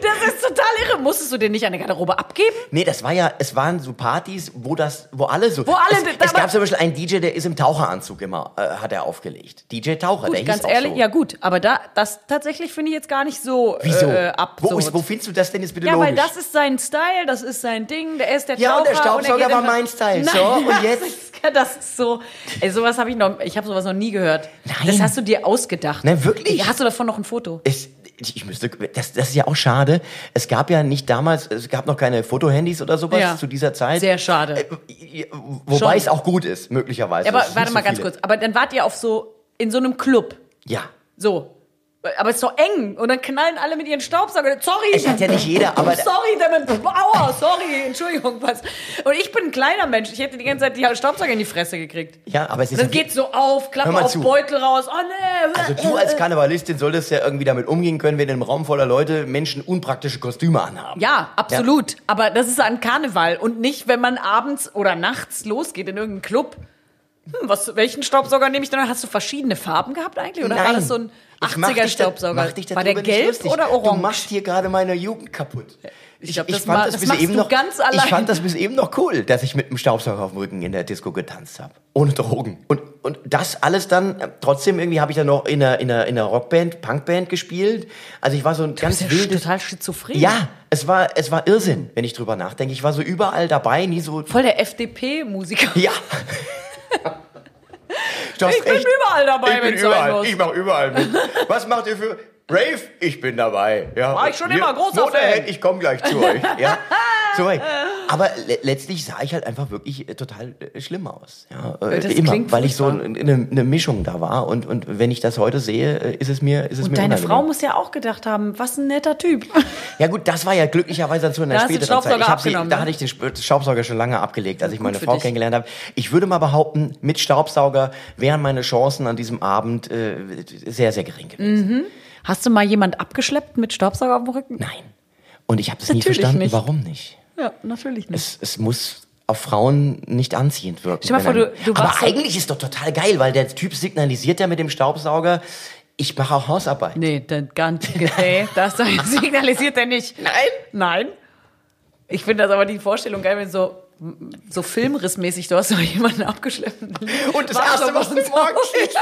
Das ist total irre. Musstest du den nicht an der Garderobe abgeben? nee, das war ja, es waren so Partys, wo das, wo alle so. Wo alle- es, es gab zum Beispiel einen DJ, der ist im Taucheranzug immer, äh, hat er aufgelegt. DJ Taucher, der Gut, hieß ganz ehrlich, so. ja gut. Aber da, das tatsächlich finde ich jetzt gar nicht so Wieso? äh, absurd. wo, ist, wo findest du das denn jetzt bitte ja, logisch? weil das ist sein Style, das ist sein Ding, der ist der Ja, und Taucher. der Staubsauger er war mein Style. Nein, So, und jetzt? Das ist so, ey, sowas habe ich noch, ich habe sowas noch nie gehört. Nein. Das hast du dir ausgedacht. Nein, wirklich? Ja, Hast du davon noch ein Foto? Es, ich müsste, das, das ist ja auch schade. Es gab ja nicht damals, es gab noch keine Fotohandys oder sowas Ja. zu dieser Zeit. Sehr schade. Äh, wobei Schon. es auch gut ist, möglicherweise. Ja, aber warte mal so ganz kurz. Aber dann wart ihr auf so, in so einem Club. Ja. So. Aber es ist doch eng. Und dann knallen alle mit ihren Staubsauger. Sorry. Es hat ja nicht jeder, aber- Sorry, damit. Aua, sorry. Entschuldigung, was. Und ich bin ein kleiner Mensch. Ich hätte die ganze Zeit die Staubsauger in die Fresse gekriegt. Ja, aber es ist Und dann ja- geht's so auf, Klappe auf zu. Beutel raus. Oh nee. Also du als Karnevalistin solltest ja irgendwie damit umgehen können, wenn in einem Raum voller Leute Menschen unpraktische Kostüme anhaben. Ja, absolut. Aber das ist ein Karneval und nicht, wenn man abends oder nachts losgeht in irgendeinen Club. Hm, was, welchen Staubsauger nehme ich denn? Hast du verschiedene Farben gehabt eigentlich? Oder war das so ein Ich mach 80er dich da- Staubsauger? mach dich war der gelb oder Du orange? machst hier gerade meine Jugend kaputt. Ich glaub, das fand ma- das, bis eben du noch, Ich fand das bis eben noch cool, dass ich mit einem Staubsauger auf dem Rücken in der Disco getanzt habe. Ohne Drogen. Und, und das alles dann, äh, trotzdem irgendwie habe ich dann noch in einer, in einer, in einer Rockband, Punkband gespielt. Also ich war so ein Das ganz ist ja wildes... total schizophren. Ja, es war, es war Irrsinn, wenn ich drüber nachdenke. Ich war so überall dabei, nie so... Voll der FDP-Musiker. Ja. Ich bin überall dabei, bin wenn's sein muss. Ich mache überall mit. Was macht ihr für Rave? Ich bin dabei. Ja. War ich schon immer großer Motorhead, Fan. Ich komme gleich zu euch. Ja. So, aber le letztlich sah ich halt einfach wirklich äh, total äh, schlimm aus. Ja, äh, Das immer, weil ich so eine, eine Mischung da war. Und, und wenn ich das heute sehe, äh, ist es mir, ist es Und mir deine unangenehm. Frau muss ja auch gedacht haben, was ein netter Typ. Ja gut, das war ja glücklicherweise dann zu einer Da späteren Zeit. Ich sie, da ne? hatte ich den Staubsauger schon lange abgelegt, als ich meine Frau dich. kennengelernt habe. Ich würde mal behaupten, mit Staubsauger wären meine Chancen an diesem Abend äh, sehr, sehr gering gewesen. Hast du mal jemand abgeschleppt mit Staubsauger auf dem Rücken? Nein. Und ich habe das nie verstanden, nicht. warum nicht. Ja, natürlich nicht. Es, es muss auf Frauen nicht anziehend wirken. Stell mal vor, du- du Aber eigentlich ist doch total geil, weil der Typ signalisiert ja mit dem Staubsauger, ich mache auch Hausarbeit. Nee, dann nicht. Nee, das signalisiert er nicht. Nein? Nein. Ich finde das aber die Vorstellung geil, wenn so, so filmrissmäßig, du hast so jemanden abgeschleppt. Und das War Erste, was du was morgen siehst,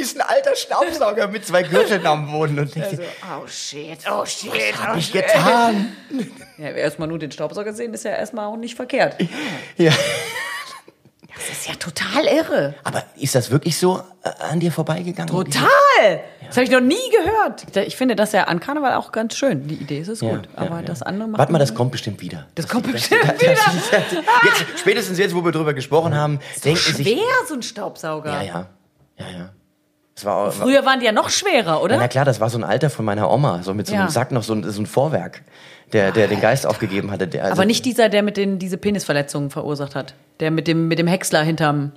ist ein alter Staubsauger mit zwei Gürteln am Boden. Und dir, Also, oh shit, oh shit, oh hab ich shit. getan? Ja, erstmal nur den Staubsauger sehen, ist ja erstmal auch nicht verkehrt. Ja. Das ist ja total irre. Aber ist das wirklich so äh, an dir vorbeigegangen? Total! Das habe ich noch nie gehört. Ich finde das ja an Karneval auch ganz schön. Die Idee ist es Ja, gut. ja, aber ja. das andere macht. Warte mal, das kommt bestimmt wieder. Das kommt bestimmt wieder. Jetzt, spätestens jetzt, wo wir drüber gesprochen haben, denken sich. Schwer, so ein Staubsauger. Ja, ja. Ja, ja. Das war auch, Früher waren die ja noch schwerer, oder? Na klar, das war so ein Alter von meiner Oma, so mit so einem Ja. Sack noch so ein, so ein Vorwerk, der, der den Geist aufgegeben hatte. Der, also, Aber nicht dieser, der mit den diese Penisverletzungen verursacht hat. Der mit dem, mit dem Häcksler hinterm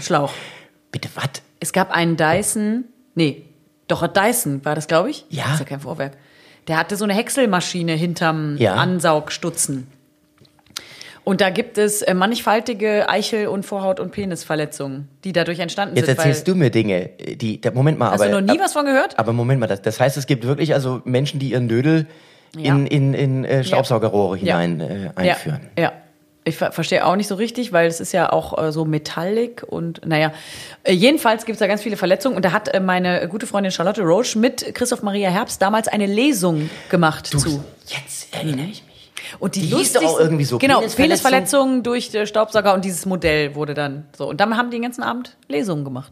Schlauch. Bitte, was? Es gab einen Dyson, nee, doch Dyson war das, glaube ich. Ja. Das ist ja kein Vorwerk. Der hatte so eine Häckselmaschine hinterm Ja. Ansaugstutzen. Und da gibt es äh, mannigfaltige Eichel- und Vorhaut- und Penisverletzungen, die dadurch entstanden Jetzt sind. erzählst du mir Dinge, die, der, Moment mal, Hast aber. du noch nie was von gehört? Aber Moment mal, das, das heißt, es gibt wirklich also Menschen, die ihren Dödel Ja. in, in, in äh, Staubsaugerrohre Ja. hinein äh, einführen. Ja, ja. Ich ver verstehe auch nicht so richtig, weil es ist ja auch äh, so metallic und naja. Äh, jedenfalls gibt es da ganz viele Verletzungen und da hat äh, meine gute Freundin Charlotte Roche mit Christoph Maria Herbst damals eine Lesung gemacht zu. Jetzt erinnere ich mich. Und die, Die hieß auch irgendwie so, Genau, Penisverletzung. Penisverletzungen durch äh, Staubsauger und dieses Modell wurde dann so. Und dann haben die den ganzen Abend Lesungen gemacht.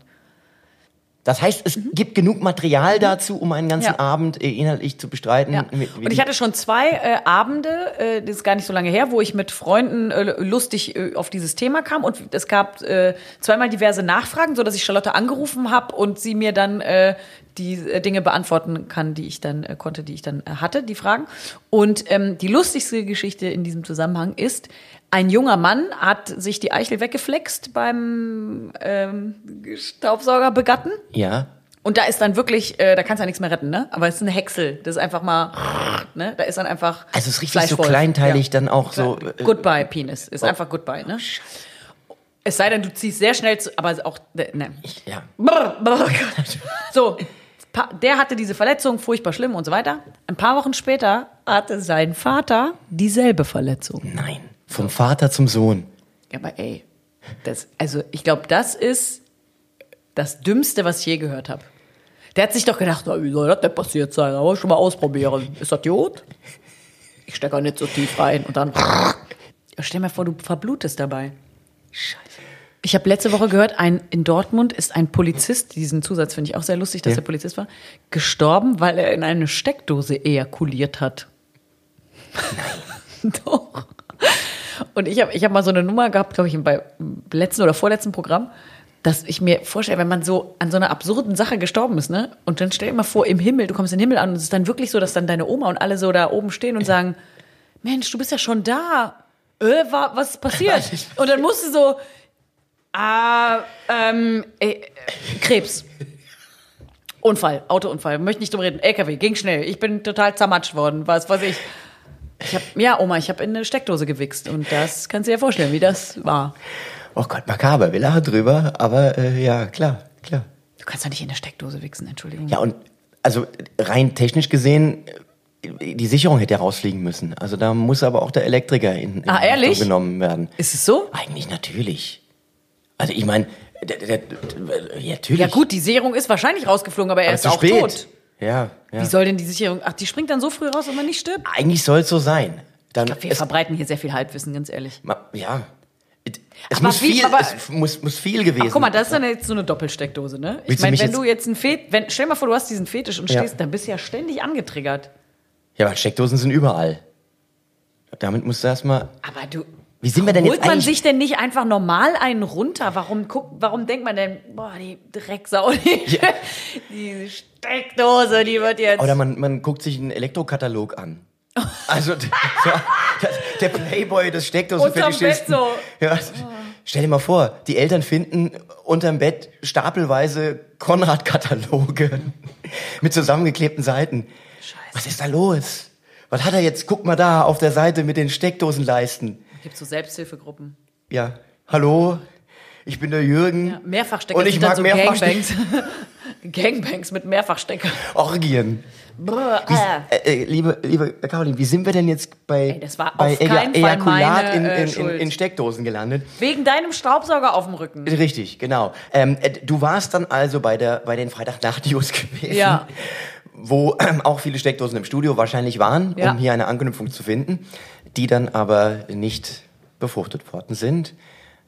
Das heißt, es gibt genug Material dazu, um einen ganzen Mhm. Ja. Abend äh, inhaltlich zu bestreiten. Ja. Und ich hatte schon zwei äh, Abende, äh, das ist gar nicht so lange her, wo ich mit Freunden äh, lustig äh, auf dieses Thema kam. Und es gab äh, zweimal diverse Nachfragen, so dass ich Charlotte angerufen habe und sie mir dann die Dinge beantworten kann, die ich dann konnte, die ich dann hatte, die Fragen. Und ähm, die lustigste Geschichte in diesem Zusammenhang ist, ein junger Mann hat sich die Eichel weggeflext beim ähm, Staubsauger begatten. ja. Und da ist dann wirklich, äh, da kannst du ja nichts mehr retten, ne? Aber es ist ein Häcksel. Das ist einfach mal, ne? Da ist dann einfach. Also es ist richtig so kleinteilig dann auch so. äh, Oh. Goodbye, Penis. Ist einfach Goodbye, ne? Es sei denn, du ziehst sehr schnell zu, aber auch, ne. Ja. Brr, brr. So, pa- der hatte diese Verletzung, furchtbar schlimm und so weiter. Ein paar Wochen später hatte sein Vater dieselbe Verletzung. Nein. Vom Vater zum Sohn. Ja, aber ey, das, also ich glaube, das ist das Dümmste, was ich je gehört habe. Der hat sich doch gedacht, na, wie soll das denn passiert sein? Aber schon mal ausprobieren. Ist das Jod? Ich stecke auch nicht so tief rein. Und dann. Stell mir vor, du verblutest dabei. Scheiße. Ich habe letzte Woche gehört, ein, in Dortmund ist ein Polizist, diesen Zusatz finde ich auch sehr lustig, dass Ja. er Polizist war, gestorben, weil er in eine Steckdose ejakuliert hat. Nein. Doch. Und ich habe ich hab mal so eine Nummer gehabt, glaube ich, beim letzten oder vorletzten Programm, dass ich mir vorstelle, wenn man so an so einer absurden Sache gestorben ist, ne? Und dann stell dir mal vor, im Himmel, du kommst in den Himmel an und es ist dann wirklich so, dass dann deine Oma und alle so da oben stehen und sagen, Mensch, du bist ja schon da. Äh, wa- was ist passiert? Und dann musst du so, ah, ähm, äh, Krebs. Unfall, Autounfall, möchte nicht drüber reden. LKW, ging schnell. Ich bin total zermatscht worden, was weiß ich. Ich hab, ja, Oma, ich habe in eine Steckdose gewichst und das kannst du dir vorstellen, wie das war. Oh Gott, makaber. Wir lachen drüber, aber äh, ja, klar, klar. Du kannst doch nicht in eine Steckdose wichsen, Entschuldigung. Ja, und also rein technisch gesehen die Sicherung hätte ja rausfliegen müssen. Also da muss aber auch der Elektriker in, in Ah, ehrlich? Genommen werden. Ist es so? Eigentlich natürlich. Also ich meine, der, der, der, ja, natürlich. Ja gut, die Sicherung ist wahrscheinlich rausgeflogen, aber er aber ist zu auch spät. tot. Ja, ja. Wie soll denn die Sicherung? Ach, die springt dann so früh raus, dass man nicht stirbt? Eigentlich soll es so sein. Dann Wir es, verbreiten hier sehr viel Halbwissen, ganz ehrlich. ma- ja. Es Aber muss wie- viel, aber- es muss, muss viel gewesen. Ach, guck mal, das ist dann jetzt so eine Doppelsteckdose, ne? Ich meine, wenn du jetzt einen Fet, wenn, stell dir mal vor, du hast diesen Fetisch und Ja. stehst, dann bist du ja ständig angetriggert. Ja, aber Steckdosen sind überall. Damit musst du erstmal. Aber du. Wie sind wir denn Holt jetzt man eigentlich? sich denn nicht einfach normal einen runter? Warum guckt, warum denkt man denn, boah, die Drecksau, die, die Steckdose, die wird jetzt. Oder man, man guckt sich einen Elektrokatalog an. Also d- ja, der Playboy des Steckdosenfetischisten. Bett Ja, stell dir mal vor, die Eltern finden unterm Bett stapelweise Konrad-Kataloge mit zusammengeklebten Seiten. Was ist da los? Was hat er jetzt? Guck mal da auf der Seite mit den Steckdosenleisten. Gibt so Selbsthilfegruppen. Ja, hallo, ich bin der Jürgen. Ja, Mehrfachstecker Und ich mag so Mehrfachstecker. Gangbangs. Gangbangs mit Mehrfachstecker. Orgien. Brr, Wie, äh. äh, äh, liebe, liebe Caroline, wie sind wir denn jetzt bei, Ey, das war bei auf keinen Fall Ejakulat meine, in, äh, in, in, Schuld. in Steckdosen gelandet? Wegen deinem Staubsauger auf dem Rücken. Richtig, genau. Ähm, äh, du warst dann also bei, der, bei den Freitagnacht-News gewesen, Ja. wo ähm, auch viele Steckdosen im Studio wahrscheinlich waren, Ja. um hier eine Anknüpfung zu finden, die dann aber nicht befruchtet worden sind.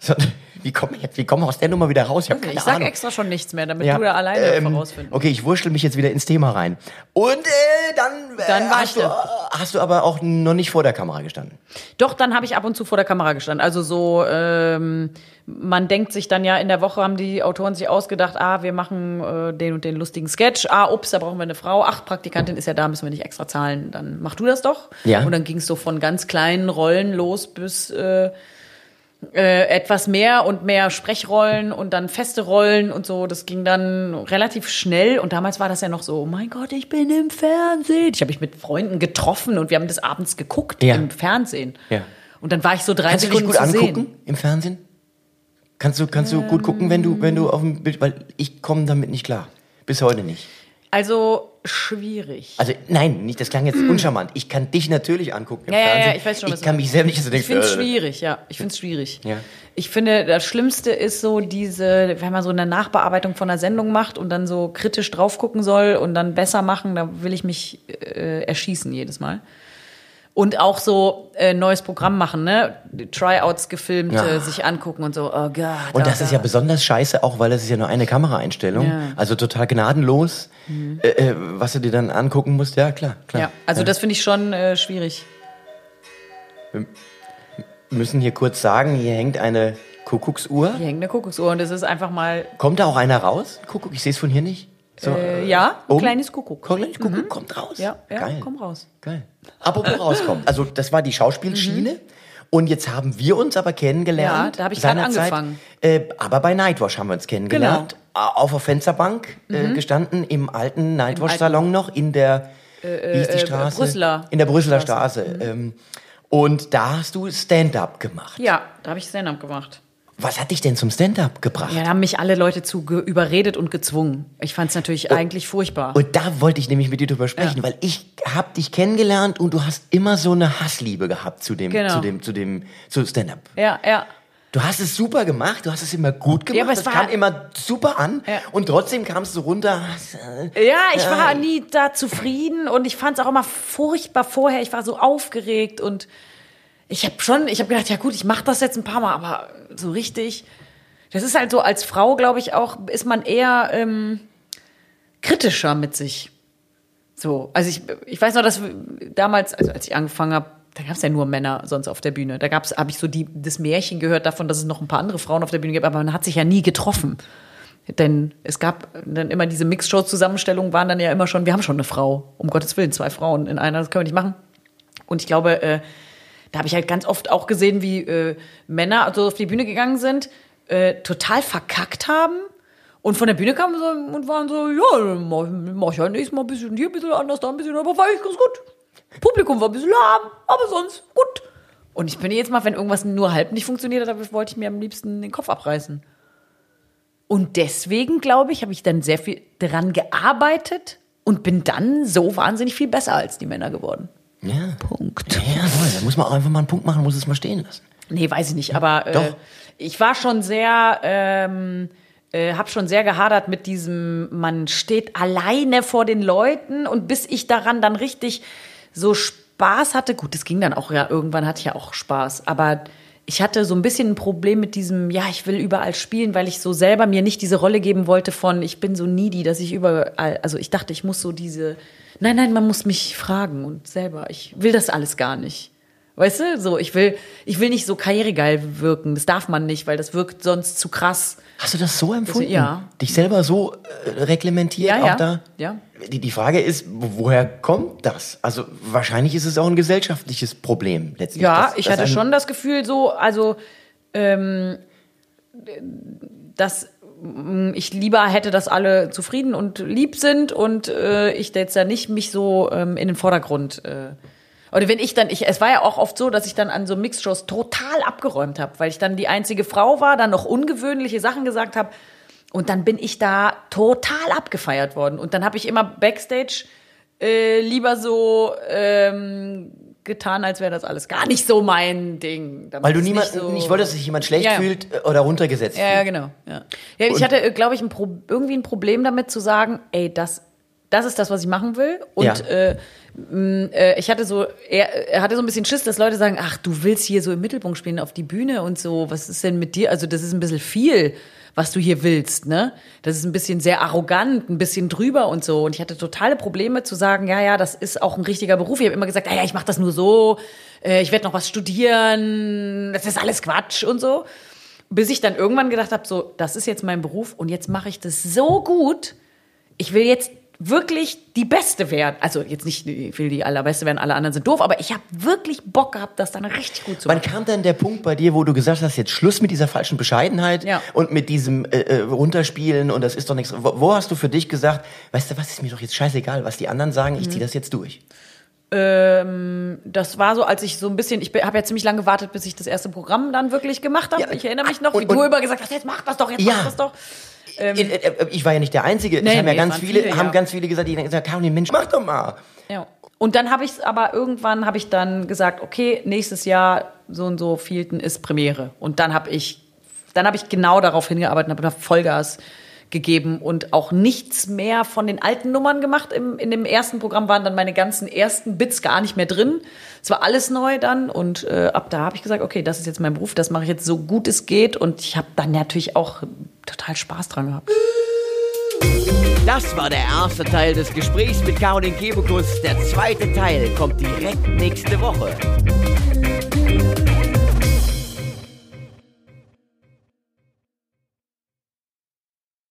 So, wie kommen wir jetzt, wie wir aus der Nummer wieder raus? Ich keine Ich sag Ahnung. extra schon nichts mehr, damit Ja, du da alleine ähm, vorausfinden. Okay, ich wurschtel mich jetzt wieder ins Thema rein. Und äh, dann, äh, Dann war hast, ich du, hast du aber auch noch nicht vor der Kamera gestanden. Doch, dann habe ich ab und zu vor der Kamera gestanden. Also so, ähm, man denkt sich dann ja, in der Woche haben die Autoren sich ausgedacht, ah, wir machen äh, den und den lustigen Sketch. Ah, ups, da brauchen wir eine Frau. Ach, Praktikantin ist ja da, müssen wir nicht extra zahlen. Dann mach du das doch. Ja. Und dann ging es so von ganz kleinen Rollen los bis äh, äh, etwas mehr und mehr Sprechrollen und dann feste Rollen und so. Das ging dann relativ schnell. Und damals war das ja noch so, oh mein Gott, ich bin im Fernsehen. Ich habe mich mit Freunden getroffen und wir haben das abends geguckt Ja. im Fernsehen. Ja. Und dann war ich so drei Kannst du dich Sekunden gut angucken sehen. im Fernsehen? Kannst du, kannst du gut gucken, wenn du, wenn du auf dem Bild, weil ich komme damit nicht klar. Bis heute nicht. Also schwierig. Also nein, nicht, das klang jetzt uncharmant. Ich kann dich natürlich angucken im Ja, ja, ja, Fernsehen. ich weiß schon, was Ich kann mich selber nicht so Ich denken. finde es äh, schwierig, ja. Ich finde es schwierig. Ja. Ich finde, das Schlimmste ist so diese, wenn man so eine Nachbearbeitung von einer Sendung macht und dann so kritisch drauf gucken soll und dann besser machen, da will ich mich äh, erschießen jedes Mal. Und auch so äh, neues Programm machen, ne? Tryouts gefilmt, Ja. äh, sich angucken und so, oh Gott. Und das oh ist ja besonders scheiße, auch weil es ist ja nur eine Kameraeinstellung. Ja. Mhm. Also total gnadenlos, äh, äh, was du dir dann angucken musst. Ja, klar, klar. Ja, also das finde ich schon äh, schwierig. Wir müssen hier kurz sagen, hier hängt eine Kuckucksuhr. Hier hängt eine Kuckucksuhr und es ist einfach mal, Kommt da auch einer raus? Kuckuck, ich sehe es von hier nicht. So, äh, ja, ein oben? kleines Kuckuck. Kleines Kuckuck kommt raus. Ja, ja, Geil. komm raus. Geil. Apropos rauskommen. Also das war die Schauspielschiene. Und jetzt haben wir uns aber kennengelernt. Ja, da hab ich seinerzeit. angefangen. Äh, aber bei Nightwash haben wir uns kennengelernt. Genau. Äh, Auf der Fensterbank äh, gestanden, im alten Nightwash-Salon noch, in der, wie hieß die äh, Straße? Brüsseler In der Brüsseler Straße. Ähm, und da hast du Stand-up gemacht. Ja, da habe ich Stand-up gemacht. Was hat dich denn zum Stand-up gebracht? Ja, da haben mich alle Leute zu überredet und gezwungen. Ich fand es natürlich eigentlich furchtbar. Und da wollte ich nämlich mit dir drüber sprechen, Ja. weil ich hab dich kennengelernt und du hast immer so eine Hassliebe gehabt zu dem, Genau. zu dem, zu dem, zu Stand-up. ja, ja. Du hast es super gemacht, du hast es immer gut gemacht, Ja, aber es kam immer super an Ja. und trotzdem kamst du runter. äh, Ja, ich war nie da zufrieden und ich fand es auch immer furchtbar vorher. Ich war so aufgeregt und ich habe schon, ich habe gedacht, ja gut, ich mache das jetzt ein paar Mal, aber so richtig. Das ist halt so, als Frau, glaube ich, auch, ist man eher ähm, kritischer mit sich. So, also ich, ich weiß noch, dass damals, also als ich angefangen habe, da gab es ja nur Männer sonst auf der Bühne. Da gab's, habe ich so die, das Märchen gehört davon, dass es noch ein paar andere Frauen auf der Bühne gibt, aber man hat sich ja nie getroffen. Denn es gab dann immer diese Mixshow-Zusammenstellungen, waren dann ja immer schon, wir haben schon eine Frau, um Gottes Willen, zwei Frauen in einer, das können wir nicht machen. Und ich glaube, äh, da habe ich halt ganz oft auch gesehen, wie äh, Männer so auf die Bühne gegangen sind, äh, total verkackt haben und von der Bühne kamen so, und waren so, ja, mach, mach ich ja nächstes Mal ein bisschen hier, ein bisschen anders, da ein bisschen, aber war ich ganz gut. Publikum war ein bisschen lahm, aber sonst gut. Und ich bin jetzt mal, wenn irgendwas nur halb nicht funktioniert hat, wollte ich mir am liebsten den Kopf abreißen. Und deswegen, glaube ich, habe ich dann sehr viel dran gearbeitet und bin dann so wahnsinnig viel besser als die Männer geworden. Ja. Punkt. Ja, toll. Da muss man auch einfach mal einen Punkt machen, muss es mal stehen lassen. Nee, weiß ich nicht, aber äh, Doch. ich war schon sehr, ähm, äh, hab schon sehr gehadert mit diesem, man steht alleine vor den Leuten und bis ich daran dann richtig so Spaß hatte, gut, das ging dann auch, ja, irgendwann hatte ich ja auch Spaß, aber ich hatte so ein bisschen ein Problem mit diesem, ja, ich will überall spielen, weil ich so selber mir nicht diese Rolle geben wollte von, ich bin so needy, dass ich überall, also ich dachte, ich muss so diese, nein, nein, man muss mich fragen und selber, ich will das alles gar nicht. Weißt du, so, ich will, ich will nicht so karrieregeil wirken. Das darf man nicht, weil das wirkt sonst zu krass. Hast du das so empfunden? ja. Dich selber so äh, reglementiert Ja, auch ja. da? Ja. Die, die Frage ist, wo- woher kommt das? Also wahrscheinlich ist es auch ein gesellschaftliches Problem letztlich. Ja, dass- ich dass hatte schon das Gefühl, so, also, ähm, dass ich lieber hätte, dass alle zufrieden und lieb sind und äh, ich jetzt da nicht mich so ähm, in den Vordergrund. Äh, oder wenn ich dann, ich, es war ja auch oft so, dass ich dann an so Mixshows total abgeräumt habe, weil ich dann die einzige Frau war, dann noch ungewöhnliche Sachen gesagt habe. Und dann bin ich da total abgefeiert worden. Und dann habe ich immer Backstage äh, lieber so ähm, getan, als wäre das alles gar nicht so mein Ding. damit Weil du niemand, nicht, so nicht wolltest, dass sich jemand schlecht Ja, ja. fühlt äh, oder runtergesetzt ja, ja, fühlt. genau. Ja, ja ich hatte, glaube ich, ein irgendwie ein Problem damit zu sagen, ey, das, das ist das, was ich machen will. Und Ja. äh, mh, äh, ich hatte so, er, er hatte so ein bisschen Schiss, dass Leute sagen, ach, du willst hier so im Mittelpunkt spielen auf die Bühne und so. Was ist denn mit dir? Also das ist ein bisschen viel, was du hier willst, ne? Das ist ein bisschen sehr arrogant, ein bisschen drüber und so. Und ich hatte totale Probleme zu sagen, ja, ja, das ist auch ein richtiger Beruf. Ich habe immer gesagt, ja, ja, ich mache das nur so. Äh, ich werde noch was studieren. Das ist alles Quatsch und so bis ich dann irgendwann gedacht habe, so, das ist jetzt mein Beruf und jetzt mache ich das so gut. Ich will jetzt wirklich die Beste werden. Also jetzt nicht, ich will die allerbeste werden, alle anderen sind doof, aber ich habe wirklich Bock gehabt, das dann richtig gut zu Wann machen. kam denn der Punkt bei dir, wo du gesagt hast, jetzt Schluss mit dieser falschen Bescheidenheit Ja. und mit diesem äh, äh, Runterspielen und das ist doch nichts. Wo, wo hast du für dich gesagt, weißt du was, ist mir doch jetzt scheißegal, was die anderen sagen, ich Mhm. ziehe das jetzt durch? Das war so, als ich so ein bisschen, ich habe ja ziemlich lange gewartet, bis ich das erste Programm dann wirklich gemacht habe. Ja. Ich erinnere mich noch, Und- wie du und- immer gesagt hast, jetzt mach das doch, jetzt Ja. mach das doch. Äh, äh, ich war ja nicht der Einzige. Ähm. Nee, es haben ja ganz viele, viele, haben ja. ganz viele gesagt, die denken, Caroline, Mensch, mach doch mal. Ja. Und dann habe ich es aber irgendwann habe ich dann gesagt, okay, nächstes Jahr so und so vielten ist Premiere. Und dann habe ich, dann habe ich genau darauf hingearbeitet und habe Vollgas gegeben und auch nichts mehr von den alten Nummern gemacht. Im, in dem ersten Programm waren dann meine ganzen ersten Bits gar nicht mehr drin. Es war alles neu dann und äh, ab da habe ich gesagt, okay, das ist jetzt mein Beruf, das mache ich jetzt so gut es geht und ich habe dann natürlich auch total Spaß dran gehabt. Das war der erste Teil des Gesprächs mit Caroline Kebekus. Der zweite Teil kommt direkt nächste Woche.